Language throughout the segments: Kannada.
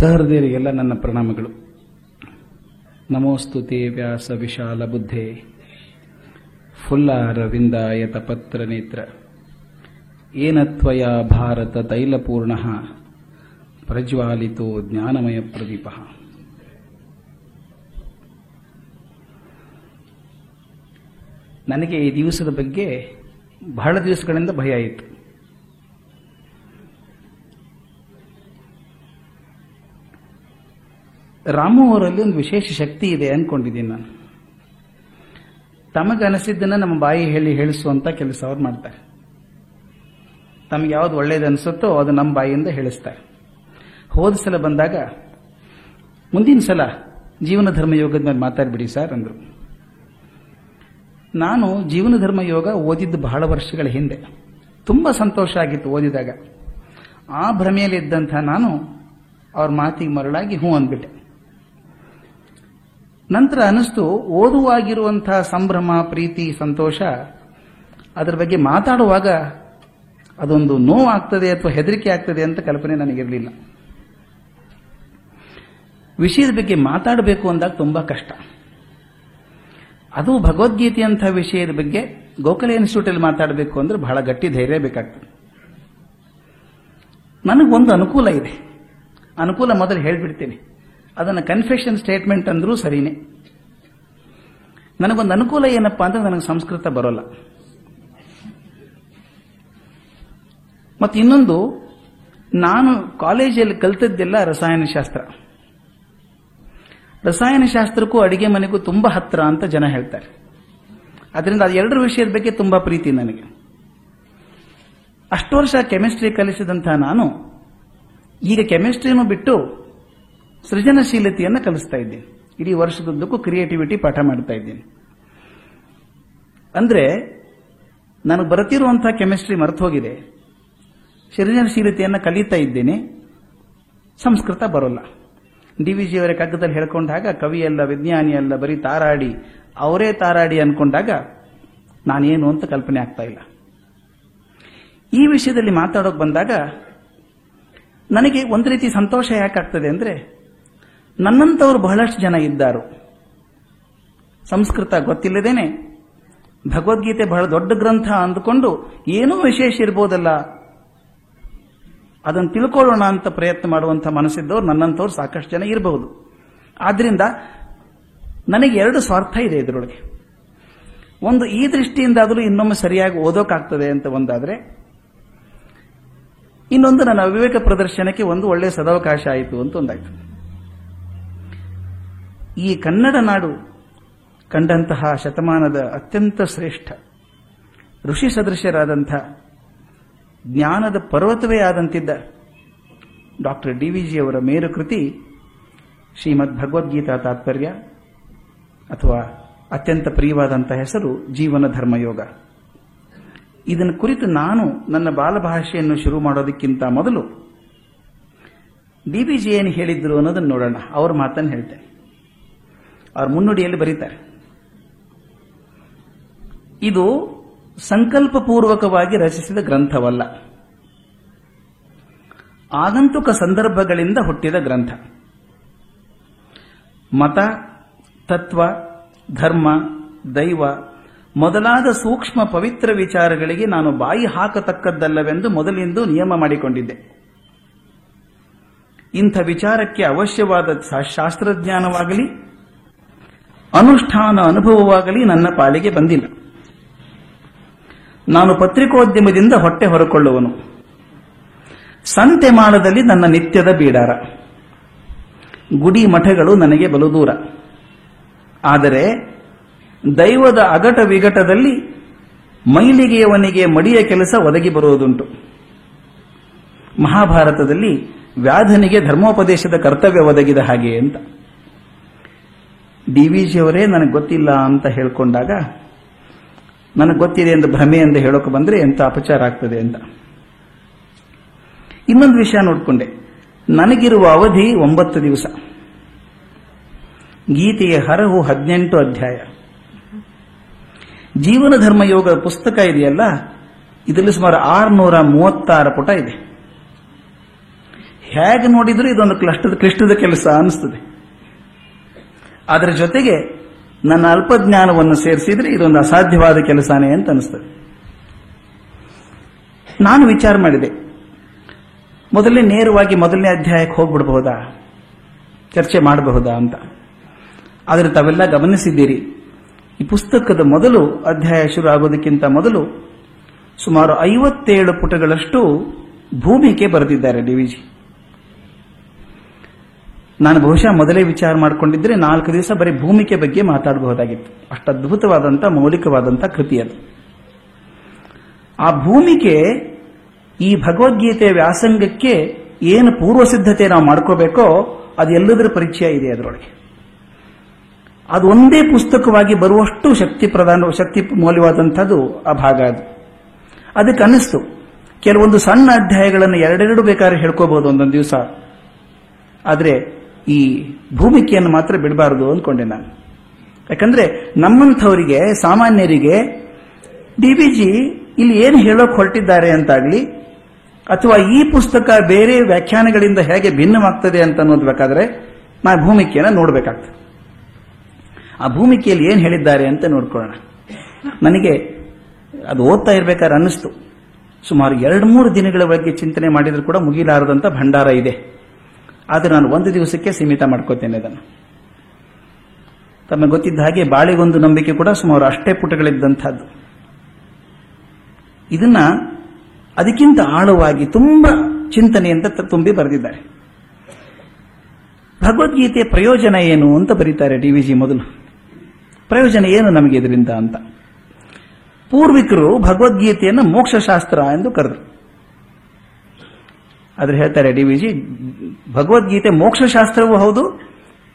ಸಹೃದಯರಿಗೆಲ್ಲ ನನ್ನ ಪ್ರಣಾಮಗಳು. ನಮೋಸ್ತುತೆ ವ್ಯಾಸ ವಿಶಾಲ ಬುದ್ಧೆ. ಫುಲ್ಲಾರವಿಂದಾಯತ ಪತ್ರ ನೇತ್ರ. ಏನತ್ವಯ ಭಾರತ ತೈಲಪೂರ್ಣ. ಪ್ರಜ್ವಾಲಿತೋ ಜ್ಞಾನಮಯ ಪ್ರದೀಪ. ನನಗೆ ಈ ದಿವಸದ ಬಗ್ಗೆ ಬಹಳ ದಿವಸಗಳಿಂದ ಭಯ ಆಯಿತು ರಾಮು ಅವರಲ್ಲಿ ಒಂದು ವಿಶೇಷ ಶಕ್ತಿ ಇದೆ ಅನ್ಕೊಂಡಿದ್ದೀನಿ ನಾನು. ತಮಗನಿಸಿದ್ದನ್ನ ನಮ್ಮ ಬಾಯಿ ಹೇಳಿ ಹೇಳಿಸುವಂತ ಕೆಲಸ ಅವ್ರು ಮಾಡ್ತಾರೆ. ತಮಗೆ ಯಾವ್ದು ಒಳ್ಳೇದು ಅನಿಸುತ್ತೋ ಅದು ನಮ್ಮ ಬಾಯಿಯಿಂದ ಹೇಳಿಸ್ತಾರೆ. ಹೋದ ಸಲ ಬಂದಾಗ, ಮುಂದಿನ ಸಲ ಜೀವನ ಧರ್ಮ ಯೋಗದ ಮೇಲೆ ಮಾತಾಡ್ಬಿಡಿ ಸರ್ ಅಂದರು. ನಾನು ಜೀವನ ಧರ್ಮ ಯೋಗ ಓದಿದ್ದು ಬಹಳ ವರ್ಷಗಳ ಹಿಂದೆ. ತುಂಬಾ ಸಂತೋಷ ಆಗಿತ್ತು ಓದಿದಾಗ. ಆ ಭ್ರಮೆಯಲ್ಲಿದ್ದಂಥ ನಾನು ಅವ್ರ ಮಾತಿಗೆ ಮರಳಾಗಿ ಹ್ಞೂ ಅಂದ್ಬಿಟ್ಟೆ. ನಂತರ ಅನಿಸ್ತು ಓದುವಾಗಿರುವಂತಹ ಸಂಭ್ರಮ, ಪ್ರೀತಿ, ಸಂತೋಷ, ಅದರ ಬಗ್ಗೆ ಮಾತಾಡುವಾಗ ಅದೊಂದು ನೋವು ಆಗ್ತದೆ ಅಥವಾ ಹೆದರಿಕೆ ಆಗ್ತದೆ ಅಂತ ಕಲ್ಪನೆ ನನಗಿರಲಿಲ್ಲ. ವಿಷಯದ ಬಗ್ಗೆ ಮಾತಾಡಬೇಕು ಅಂದಾಗ ತುಂಬಾ ಕಷ್ಟ. ಅದು ಭಗವದ್ಗೀತೆಯಂಥ ವಿಷಯದ ಬಗ್ಗೆ ಗೋಖಲೆ ಇನ್ಸ್ಟಿಟ್ಯೂಟಲ್ಲಿ ಮಾತಾಡಬೇಕು ಅಂದ್ರೆ ಬಹಳ ಗಟ್ಟಿ ಧೈರ್ಯ ಬೇಕಾಗ್ತದೆ. ನನಗೊಂದು ಅನುಕೂಲ ಇದೆ. ಅನುಕೂಲ ಮೊದಲು ಹೇಳ್ಬಿಡ್ತೀನಿ. ಅದನ್ನು ಕನ್ಫೆಷನ್ ಸ್ಟೇಟ್ಮೆಂಟ್ ಅಂದರೂ ಸರಿನೇ. ನನಗೊಂದು ಅನುಕೂಲ ಏನಪ್ಪಾ ಅಂದ್ರೆ ನನಗೆ ಸಂಸ್ಕೃತ ಬರೋಲ್ಲ. ಮತ್ತು ಇನ್ನೊಂದು, ನಾನು ಕಾಲೇಜಲ್ಲಿ ಕಲ್ತದ್ದೆಲ್ಲ ರಸಾಯನಶಾಸ್ತ್ರ ರಸಾಯನಶಾಸ್ತ್ರಕ್ಕೂ ಅಡಿಗೆ ಮನೆಗೂ ತುಂಬಾ ಹತ್ರ ಅಂತ ಜನ ಹೇಳ್ತಾರೆ. ಅದರಿಂದ ಅದು ಎರಡರ ವಿಷಯದ ಬಗ್ಗೆ ತುಂಬ ಪ್ರೀತಿ ನನಗೆ. ಅಷ್ಟು ವರ್ಷ ಕೆಮಿಸ್ಟ್ರಿ ಕಲಿಸಿದಂತಹ ನಾನು, ಈಗ ಕೆಮಿಸ್ಟ್ರಿನೂ ಬಿಟ್ಟು ಸೃಜನಶೀಲತೆಯನ್ನು ಕಲಿಸ್ತಾ ಇದ್ದೀನಿ. ಇಡೀ ವರ್ಷದುದ್ದಕ್ಕೂ ಕ್ರಿಯೇಟಿವಿಟಿ ಪಾಠ ಮಾಡ್ತಾ ಇದ್ದೀನಿ. ಅಂದ್ರೆ, ನನಗೆ ಬರುತ್ತಿರುವಂತಹ ಕೆಮಿಸ್ಟ್ರಿ ಮರೆತು ಹೋಗಿದೆ. ಸೃಜನಶೀಲತೆಯನ್ನು ಕಲಿತಾ ಇದ್ದೇನೆ. ಸಂಸ್ಕೃತ ಬರೋಲ್ಲ. ಡಿ ವಿ ಜಿಯವರ ಕಗ್ಗದಲ್ಲಿ ಹೇಳ್ಕೊಂಡಾಗ, ಕವಿಯಲ್ಲ ವಿಜ್ಞಾನಿಯಲ್ಲ ಬರೀ ತಾರಾಡಿ, ಅವರೇ ತಾರಾಡಿ ಅನ್ಕೊಂಡಾಗ ನಾನೇನು ಅಂತ ಕಲ್ಪನೆ ಆಗ್ತಾ ಇಲ್ಲ. ಈ ವಿಷಯದಲ್ಲಿ ಮಾತಾಡೋಕೆ ಬಂದಾಗ, ನನಗೆ ಒಂದು ರೀತಿ ಸಂತೋಷ ಯಾಕಾಗ್ತದೆ ಅಂದ್ರೆ ನನ್ನಂತವರು ಬಹಳಷ್ಟು ಜನ ಇದ್ದಾರು. ಸಂಸ್ಕೃತ ಗೊತ್ತಿಲ್ಲದೇನೆ ಭಗವದ್ಗೀತೆ ಬಹಳ ದೊಡ್ಡ ಗ್ರಂಥ ಅಂದುಕೊಂಡು ಏನೂ ವಿಶೇಷ ಇರ್ಬೋದಲ್ಲ. ಅದನ್ನು ತಿಳ್ಕೊಳ್ಳೋಣ ಅಂತ ಪ್ರಯತ್ನ ಮಾಡುವಂತ ಮನಸ್ಸಿದ್ದವ್ರು ನನ್ನಂಥವ್ರು ಸಾಕಷ್ಟು ಜನ ಇರಬಹುದು ಆದ್ರಿಂದ ನನಗೆ ಎರಡು ಸ್ವಾರ್ಥ ಇದೆ ಇದರೊಳಗೆ. ಒಂದು, ಈ ದೃಷ್ಟಿಯಿಂದಾದರೂ ಇನ್ನೊಮ್ಮೆ ಸರಿಯಾಗಿ ಓದೋಕಾಗ್ತದೆ ಅಂತ ಒಂದಾದರೆ, ಇನ್ನೊಂದು ನನ್ನ ಅವಿವೇಕ ಪ್ರದರ್ಶನಕ್ಕೆ ಒಂದು ಒಳ್ಳೆಯ ಸದಾವಕಾಶ ಆಯಿತು ಅಂತ ಒಂದಾಯ್ತು. ಈ ಕನ್ನಡ ನಾಡು ಕಂಡಂತಹ ಶತಮಾನದ ಅತ್ಯಂತ ಶ್ರೇಷ್ಠ, ಋಷಿ ಸದೃಶ್ಯರಾದಂಥ ಜ್ಞಾನದ ಪರ್ವತವೇ ಆದಂತಿದ್ದ ಡಾಕ್ಟರ್ ಡಿ ವಿ ಅವರ ಮೇರು ಕೃತಿ ಶ್ರೀಮದ್ ಭಗವದ್ಗೀತಾ ತಾತ್ಪರ್ಯ ಅಥವಾ ಅತ್ಯಂತ ಪ್ರಿಯವಾದಂತಹ ಹೆಸರು ಜೀವನ ಧರ್ಮಯೋಗ. ಇದನ್ನು ಕುರಿತು ನಾನು ನನ್ನ ಬಾಲಭಾಷೆಯನ್ನು ಶುರು ಮಾಡೋದಕ್ಕಿಂತ ಮೊದಲು ಡಿ ವಿ ಜಿ ಏನು ಹೇಳಿದ್ರು ಅನ್ನೋದನ್ನು ನೋಡೋಣ. ಅವ್ರ ಮಾತನ್ನು ಹೇಳ್ತೇನೆ. ಅವ್ರ ಮುನ್ನುಡಿಯಲ್ಲಿ ಬರೀತಾರೆ. ಇದು ಸಂಕಲ್ಪಪೂರ್ವಕವಾಗಿ ರಚಿಸಿದ ಗ್ರಂಥವಲ್ಲ. ಆಗಂತುಕ ಸಂದರ್ಭಗಳಿಂದ ಹುಟ್ಟಿದ ಗ್ರಂಥ. ಮತ, ತತ್ವ, ಧರ್ಮ, ದೈವ ಮೊದಲಾದ ಸೂಕ್ಷ್ಮ ಪವಿತ್ರ ವಿಚಾರಗಳಿಗೆ ನಾನು ಬಾಯಿ ಹಾಕತಕ್ಕದ್ದಲ್ಲವೆಂದು ಮೊದಲಿಂದು ನಿಯಮ ಮಾಡಿಕೊಂಡಿದ್ದೆ. ಇಂಥ ವಿಚಾರಕ್ಕೆ ಅವಶ್ಯವಾದ ಶಾಸ್ತ್ರಜ್ಞಾನವಾಗಲಿ ಅನುಷ್ಠಾನ ಅನುಭವವಾಗಲಿ ನನ್ನ ಪಾಲಿಗೆ ಬಂದಿಲ್ಲ. ನಾನು ಪತ್ರಿಕೋದ್ಯಮದಿಂದ ಹೊಟ್ಟೆ ಹೊರಕೊಳ್ಳುವನು. ಸಂತೆ ಮಾಡದಲ್ಲಿ ನನ್ನ ನಿತ್ಯದ ಬೀಡಾರ. ಗುಡಿ ಮಠಗಳು ನನಗೆ ಬಲು ದೂರ. ಆದರೆ ದೈವದ ಅಗಟ ವಿಘಟದಲ್ಲಿ ಮೈಲಿಗೆಯವನಿಗೆ ಮಡಿಯ ಕೆಲಸ ಒದಗಿ ಬರುವುದುಂಟು. ಮಹಾಭಾರತದಲ್ಲಿ ವ್ಯಾಧನಿಗೆ ಧರ್ಮೋಪದೇಶದ ಕರ್ತವ್ಯ ಒದಗಿದ ಹಾಗೆ ಅಂತ. ಡಿ ವಿ ಜಿಯವರೇ ನನಗೆ ಗೊತ್ತಿಲ್ಲ ಅಂತ ಹೇಳ್ಕೊಂಡಾಗ, ನನಗೆ ಗೊತ್ತಿದೆ ಎಂದು ಭ್ರಮೆ ಎಂದು ಹೇಳೋಕೆ ಬಂದ್ರೆ ಎಂತ ಅಪಚಾರ ಆಗ್ತದೆ ಅಂತ. ಇನ್ನೊಂದು ವಿಷಯ ನೋಡಿಕೊಂಡೆ. ನನಗಿರುವ ಅವಧಿ ಒಂಬತ್ತು ದಿವಸ. ಗೀತೆಯ ಹರಹು ಹದಿನೆಂಟು ಅಧ್ಯಾಯ. ಜೀವನ ಧರ್ಮ ಯೋಗ ಪುಸ್ತಕ ಇದೆಯಲ್ಲ, ಇದರಲ್ಲಿ ಸುಮಾರು ಆರುನೂರ ಮೂವತ್ತಾರು ಪುಟ ಇದೆ. ಹೇಗೆ ನೋಡಿದ್ರೂ ಇದೊಂದು ಕ್ಲಷ್ಟದ, ಕ್ಲಿಷ್ಟದ ಕೆಲಸ ಅನಿಸ್ತದೆ. ಅದರ ಜೊತೆಗೆ ನನ್ನ ಅಲ್ಪಜ್ಞಾನವನ್ನು ಸೇರಿಸಿದ್ರೆ ಇದೊಂದು ಅಸಾಧ್ಯವಾದ ಕೆಲಸನೇ ಅಂತ ಅನಿಸ್ತದೆ. ನಾನು ವಿಚಾರ ಮಾಡಿದೆ. ಮೊದಲನೇ ನೇರವಾಗಿ ಮೊದಲನೇ ಅಧ್ಯಾಯಕ್ಕೆ ಹೋಗ್ಬಿಡಬಹುದಾ? ಚರ್ಚೆ ಮಾಡಬಹುದಾ ಅಂತ. ಆದರೆ ತಾವೆಲ್ಲ ಗಮನಿಸಿದ್ದೀರಿ, ಈ ಪುಸ್ತಕದ ಮೊದಲು ಅಧ್ಯಾಯ ಶುರು ಆಗೋದಕ್ಕಿಂತ ಮೊದಲು ಸುಮಾರು ಐವತ್ತೇಳು ಪುಟಗಳಷ್ಟು ಭೂಮಿಕೆ ಬರೆದಿದ್ದಾರೆ ಡಿವಿಜಿ ನಾನು ಬಹುಶಃ ಮೊದಲೇ ವಿಚಾರ ಮಾಡಿಕೊಂಡಿದ್ರೆ ನಾಲ್ಕು ದಿವಸ ಬರೀ ಭೂಮಿಕೆ ಬಗ್ಗೆ ಮಾತಾಡಬಹುದಾಗಿತ್ತು. ಅಷ್ಟು ಅದ್ಭುತವಾದಂಥ ಮೌಲಿಕವಾದಂಥ ಕೃತಿ ಅದು. ಆ ಭೂಮಿಕೆ ಈ ಭಗವದ್ಗೀತೆ ವ್ಯಾಸಂಗಕ್ಕೆ ಏನು ಪೂರ್ವ ಸಿದ್ಧತೆ ನಾವು ಮಾಡ್ಕೋಬೇಕೋ ಅದೆಲ್ಲದರ ಪರಿಚಯ ಇದೆ ಅದರೊಳಗೆ. ಅದು ಒಂದೇ ಪುಸ್ತಕವಾಗಿ ಬರುವಷ್ಟು ಶಕ್ತಿ ಪ್ರಧಾನ, ಶಕ್ತಿ ಮೌಲ್ಯವಾದಂಥದ್ದು ಆ ಭಾಗ ಅದು. ಅದಕ್ಕೆ ಅನ್ನಿಸ್ತು. ಕೆಲವೊಂದು ಸಣ್ಣ ಅಧ್ಯಾಯಗಳನ್ನು ಎರಡೆರಡು ಬೇಕಾದ್ರೆ ಹೇಳ್ಕೋಬಹುದು ಒಂದೊಂದು ದಿವಸ. ಆದರೆ ಈ ಭೂಮಿಕೆಯನ್ನು ಮಾತ್ರ ಬಿಡಬಾರದು ಅಂದ್ಕೊಂಡೆ ನಾನು. ಯಾಕಂದ್ರೆ ನಮ್ಮಂಥವರಿಗೆ, ಸಾಮಾನ್ಯರಿಗೆ ಡಿ ಬಿ ಜಿ ಇಲ್ಲಿ ಏನು ಹೇಳೋಕೆ ಹೊರಟಿದ್ದಾರೆ ಅಂತಾಗ್ಲಿ, ಅಥವಾ ಈ ಪುಸ್ತಕ ಬೇರೆ ವ್ಯಾಖ್ಯಾನಗಳಿಂದ ಹೇಗೆ ಭಿನ್ನವಾಗ್ತದೆ ಅಂತ ಅನ್ನೋದು ಬೇಕಾದ್ರೆ ನಾ ಭೂಮಿಕೆಯನ್ನು ನೋಡಬೇಕಾಗ್ತದೆ. ಆ ಭೂಮಿಕೆಯಲ್ಲಿ ಏನು ಹೇಳಿದ್ದಾರೆ ಅಂತ ನೋಡ್ಕೊಳ್ಳೋಣ. ನನಗೆ ಅದು ಓದ್ತಾ ಇರ್ಬೇಕಾದ್ರೆ ಅನ್ನಿಸ್ತು. ಸುಮಾರು ಎರಡು ಮೂರು ದಿನಗಳ ಬಗ್ಗೆ ಚಿಂತನೆ ಮಾಡಿದ್ರು ಕೂಡ ಮುಗಿಲಾರದಂತ ಭಂಡಾರ ಇದೆ. ಆದರೆ ನಾನು ಒಂದು ದಿವಸಕ್ಕೆ ಸೀಮಿತ ಮಾಡ್ಕೋತೇನೆ ಅದನ್ನು ತಮಗೆ ಗೊತ್ತಿದ್ದ ಹಾಗೆ ಬಾಳೆಗೊಂದು ನಂಬಿಕೆ ಕೂಡ ಸುಮಾರು ಅಷ್ಟೇ ಪುಟಗಳಿದ್ದಂಥದ್ದು. ಇದನ್ನ ಅದಕ್ಕಿಂತ ಆಳವಾಗಿ ತುಂಬಾ ಚಿಂತನೆಯಿಂದ ತುಂಬಿ ಬರೆದಿದ್ದಾರೆ. ಭಗವದ್ಗೀತೆಯ ಪ್ರಯೋಜನ ಏನು ಅಂತ ಬರೀತಾರೆ ಡಿ ವಿ ಜಿ ಮೊದಲು. ಪ್ರಯೋಜನ ಏನು ನಮಗೆ ಇದರಿಂದ ಅಂತ. ಪೂರ್ವಿಕರು ಭಗವದ್ಗೀತೆಯನ್ನು ಮೋಕ್ಷಶಾಸ್ತ್ರ ಎಂದು ಕರೆದರು. ಆದ್ರೆ ಹೇಳ್ತಾರೆ ಡಿ ವಿ ಜಿ ಭಗವದ್ಗೀತೆ ಮೋಕ್ಷಶಾಸ್ತ್ರವೂ ಹೌದು,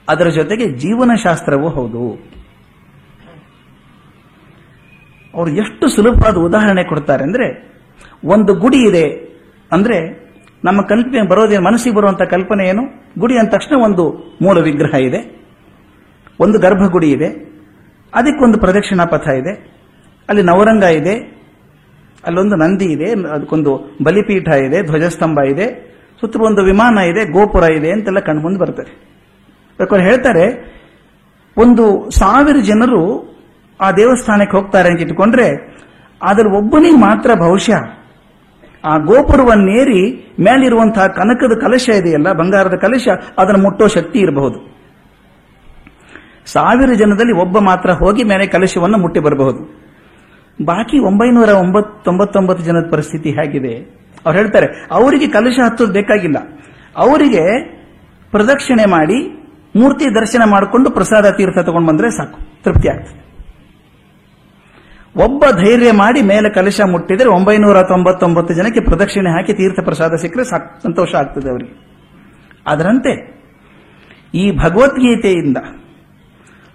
ಅದರ ಜೊತೆಗೆ ಜೀವನಶಾಸ್ತ್ರವೂ ಹೌದು. ಅವರು ಎಷ್ಟು ಸುಲಭವಾದ ಉದಾಹರಣೆ ಕೊಡ್ತಾರೆ ಅಂದ್ರೆ, ಒಂದು ಗುಡಿ ಇದೆ, ಅಂದ್ರೆ ನಮ್ಮ ಕಲ್ಪನೆ ಬರೋದೇ ಮನಸ್ಸಿಗೆ ಬರುವಂತ ಕಲ್ಪನೆ ಏನು? ಗುಡಿ ಅಂದ ತಕ್ಷಣ ಒಂದು ಮೂಲ ವಿಗ್ರಹ ಇದೆ, ಒಂದು ಗರ್ಭಗುಡಿ ಇದೆ, ಅದಕ್ಕೊಂದು ಪ್ರದಕ್ಷಿಣಾ ಪಥ ಇದೆ, ಅಲ್ಲಿ ನವರಂಗ ಇದೆ, ಅಲ್ಲೊಂದು ನಂದಿ ಇದೆ, ಅದಕ್ಕೊಂದು ಬಲಿಪೀಠ ಇದೆ, ಧ್ವಜಸ್ತಂಭ ಇದೆ ಸುತ್ತಲೂ ಒಂದು ವಿಮಾನ ಇದೆ, ಗೋಪುರ ಇದೆ ಅಂತೆಲ್ಲ ಕಣ್ಮುಂದೆ ಬರ್ತಾರೆ ಬೇಕಾದ್ರೆ ಹೇಳ್ತಾರೆ, ಒಂದು ಸಾವಿರ ಜನರು ಆ ದೇವಸ್ಥಾನಕ್ಕೆ ಹೋಗ್ತಾರೆ ಅಂತ ಇಟ್ಕೊಂಡ್ರೆ ಅದರ ಒಬ್ಬನಿಗೆ ಮಾತ್ರ ಬಹುಶಃ ಆ ಗೋಪುರವನ್ನೇರಿ ಮೇಲಿರುವಂತಹ ಕನಕದ ಕಲಶ ಇದೆಯಲ್ಲ, ಬಂಗಾರದ ಕಲಶ ಅದನ್ನು ಮುಟ್ಟೋ ಶಕ್ತಿ ಇರಬಹುದು. ಸಾವಿರ ಜನದಲ್ಲಿ ಒಬ್ಬ ಮಾತ್ರ ಹೋಗಿ ಮೇಲೆ ಕಲಶವನ್ನು ಮುಟ್ಟಿ ಬರಬಹುದು. ಬಾಕಿ ಒಂಬೈನೂರ ಒಂಬತ್ತೊಂಬತ್ತೊಂಬತ್ತು ಜನದ ಪರಿಸ್ಥಿತಿ ಹೇಗಿದೆ? ಅವ್ರು ಹೇಳ್ತಾರೆ, ಅವರಿಗೆ ಕಲಶ ಹತ್ತೋದು ಬೇಕಾಗಿಲ್ಲ. ಅವರಿಗೆ ಪ್ರದಕ್ಷಿಣೆ ಮಾಡಿ, ಮೂರ್ತಿ ದರ್ಶನ ಮಾಡಿಕೊಂಡು ಪ್ರಸಾದ ತೀರ್ಥ ತಗೊಂಡು ಬಂದ್ರೆ ಸಾಕು, ತೃಪ್ತಿ ಆಗ್ತದೆ. ಒಬ್ಬ ಧೈರ್ಯ ಮಾಡಿ ಮೇಲೆ ಕಲಶ ಮುಟ್ಟಿದ್ರೆ ಒಂಬೈನೂರ ತೊಂಬತ್ತೊಂಬತ್ತು ಜನಕ್ಕೆ ಪ್ರದಕ್ಷಿಣೆ ಹಾಕಿ ತೀರ್ಥ ಪ್ರಸಾದ ಸಿಕ್ಕರೆ ಸಾಕು, ಸಂತೋಷ ಆಗ್ತದೆ ಅವರಿಗೆ. ಅದರಂತೆ, ಈ ಭಗವದ್ಗೀತೆಯಿಂದ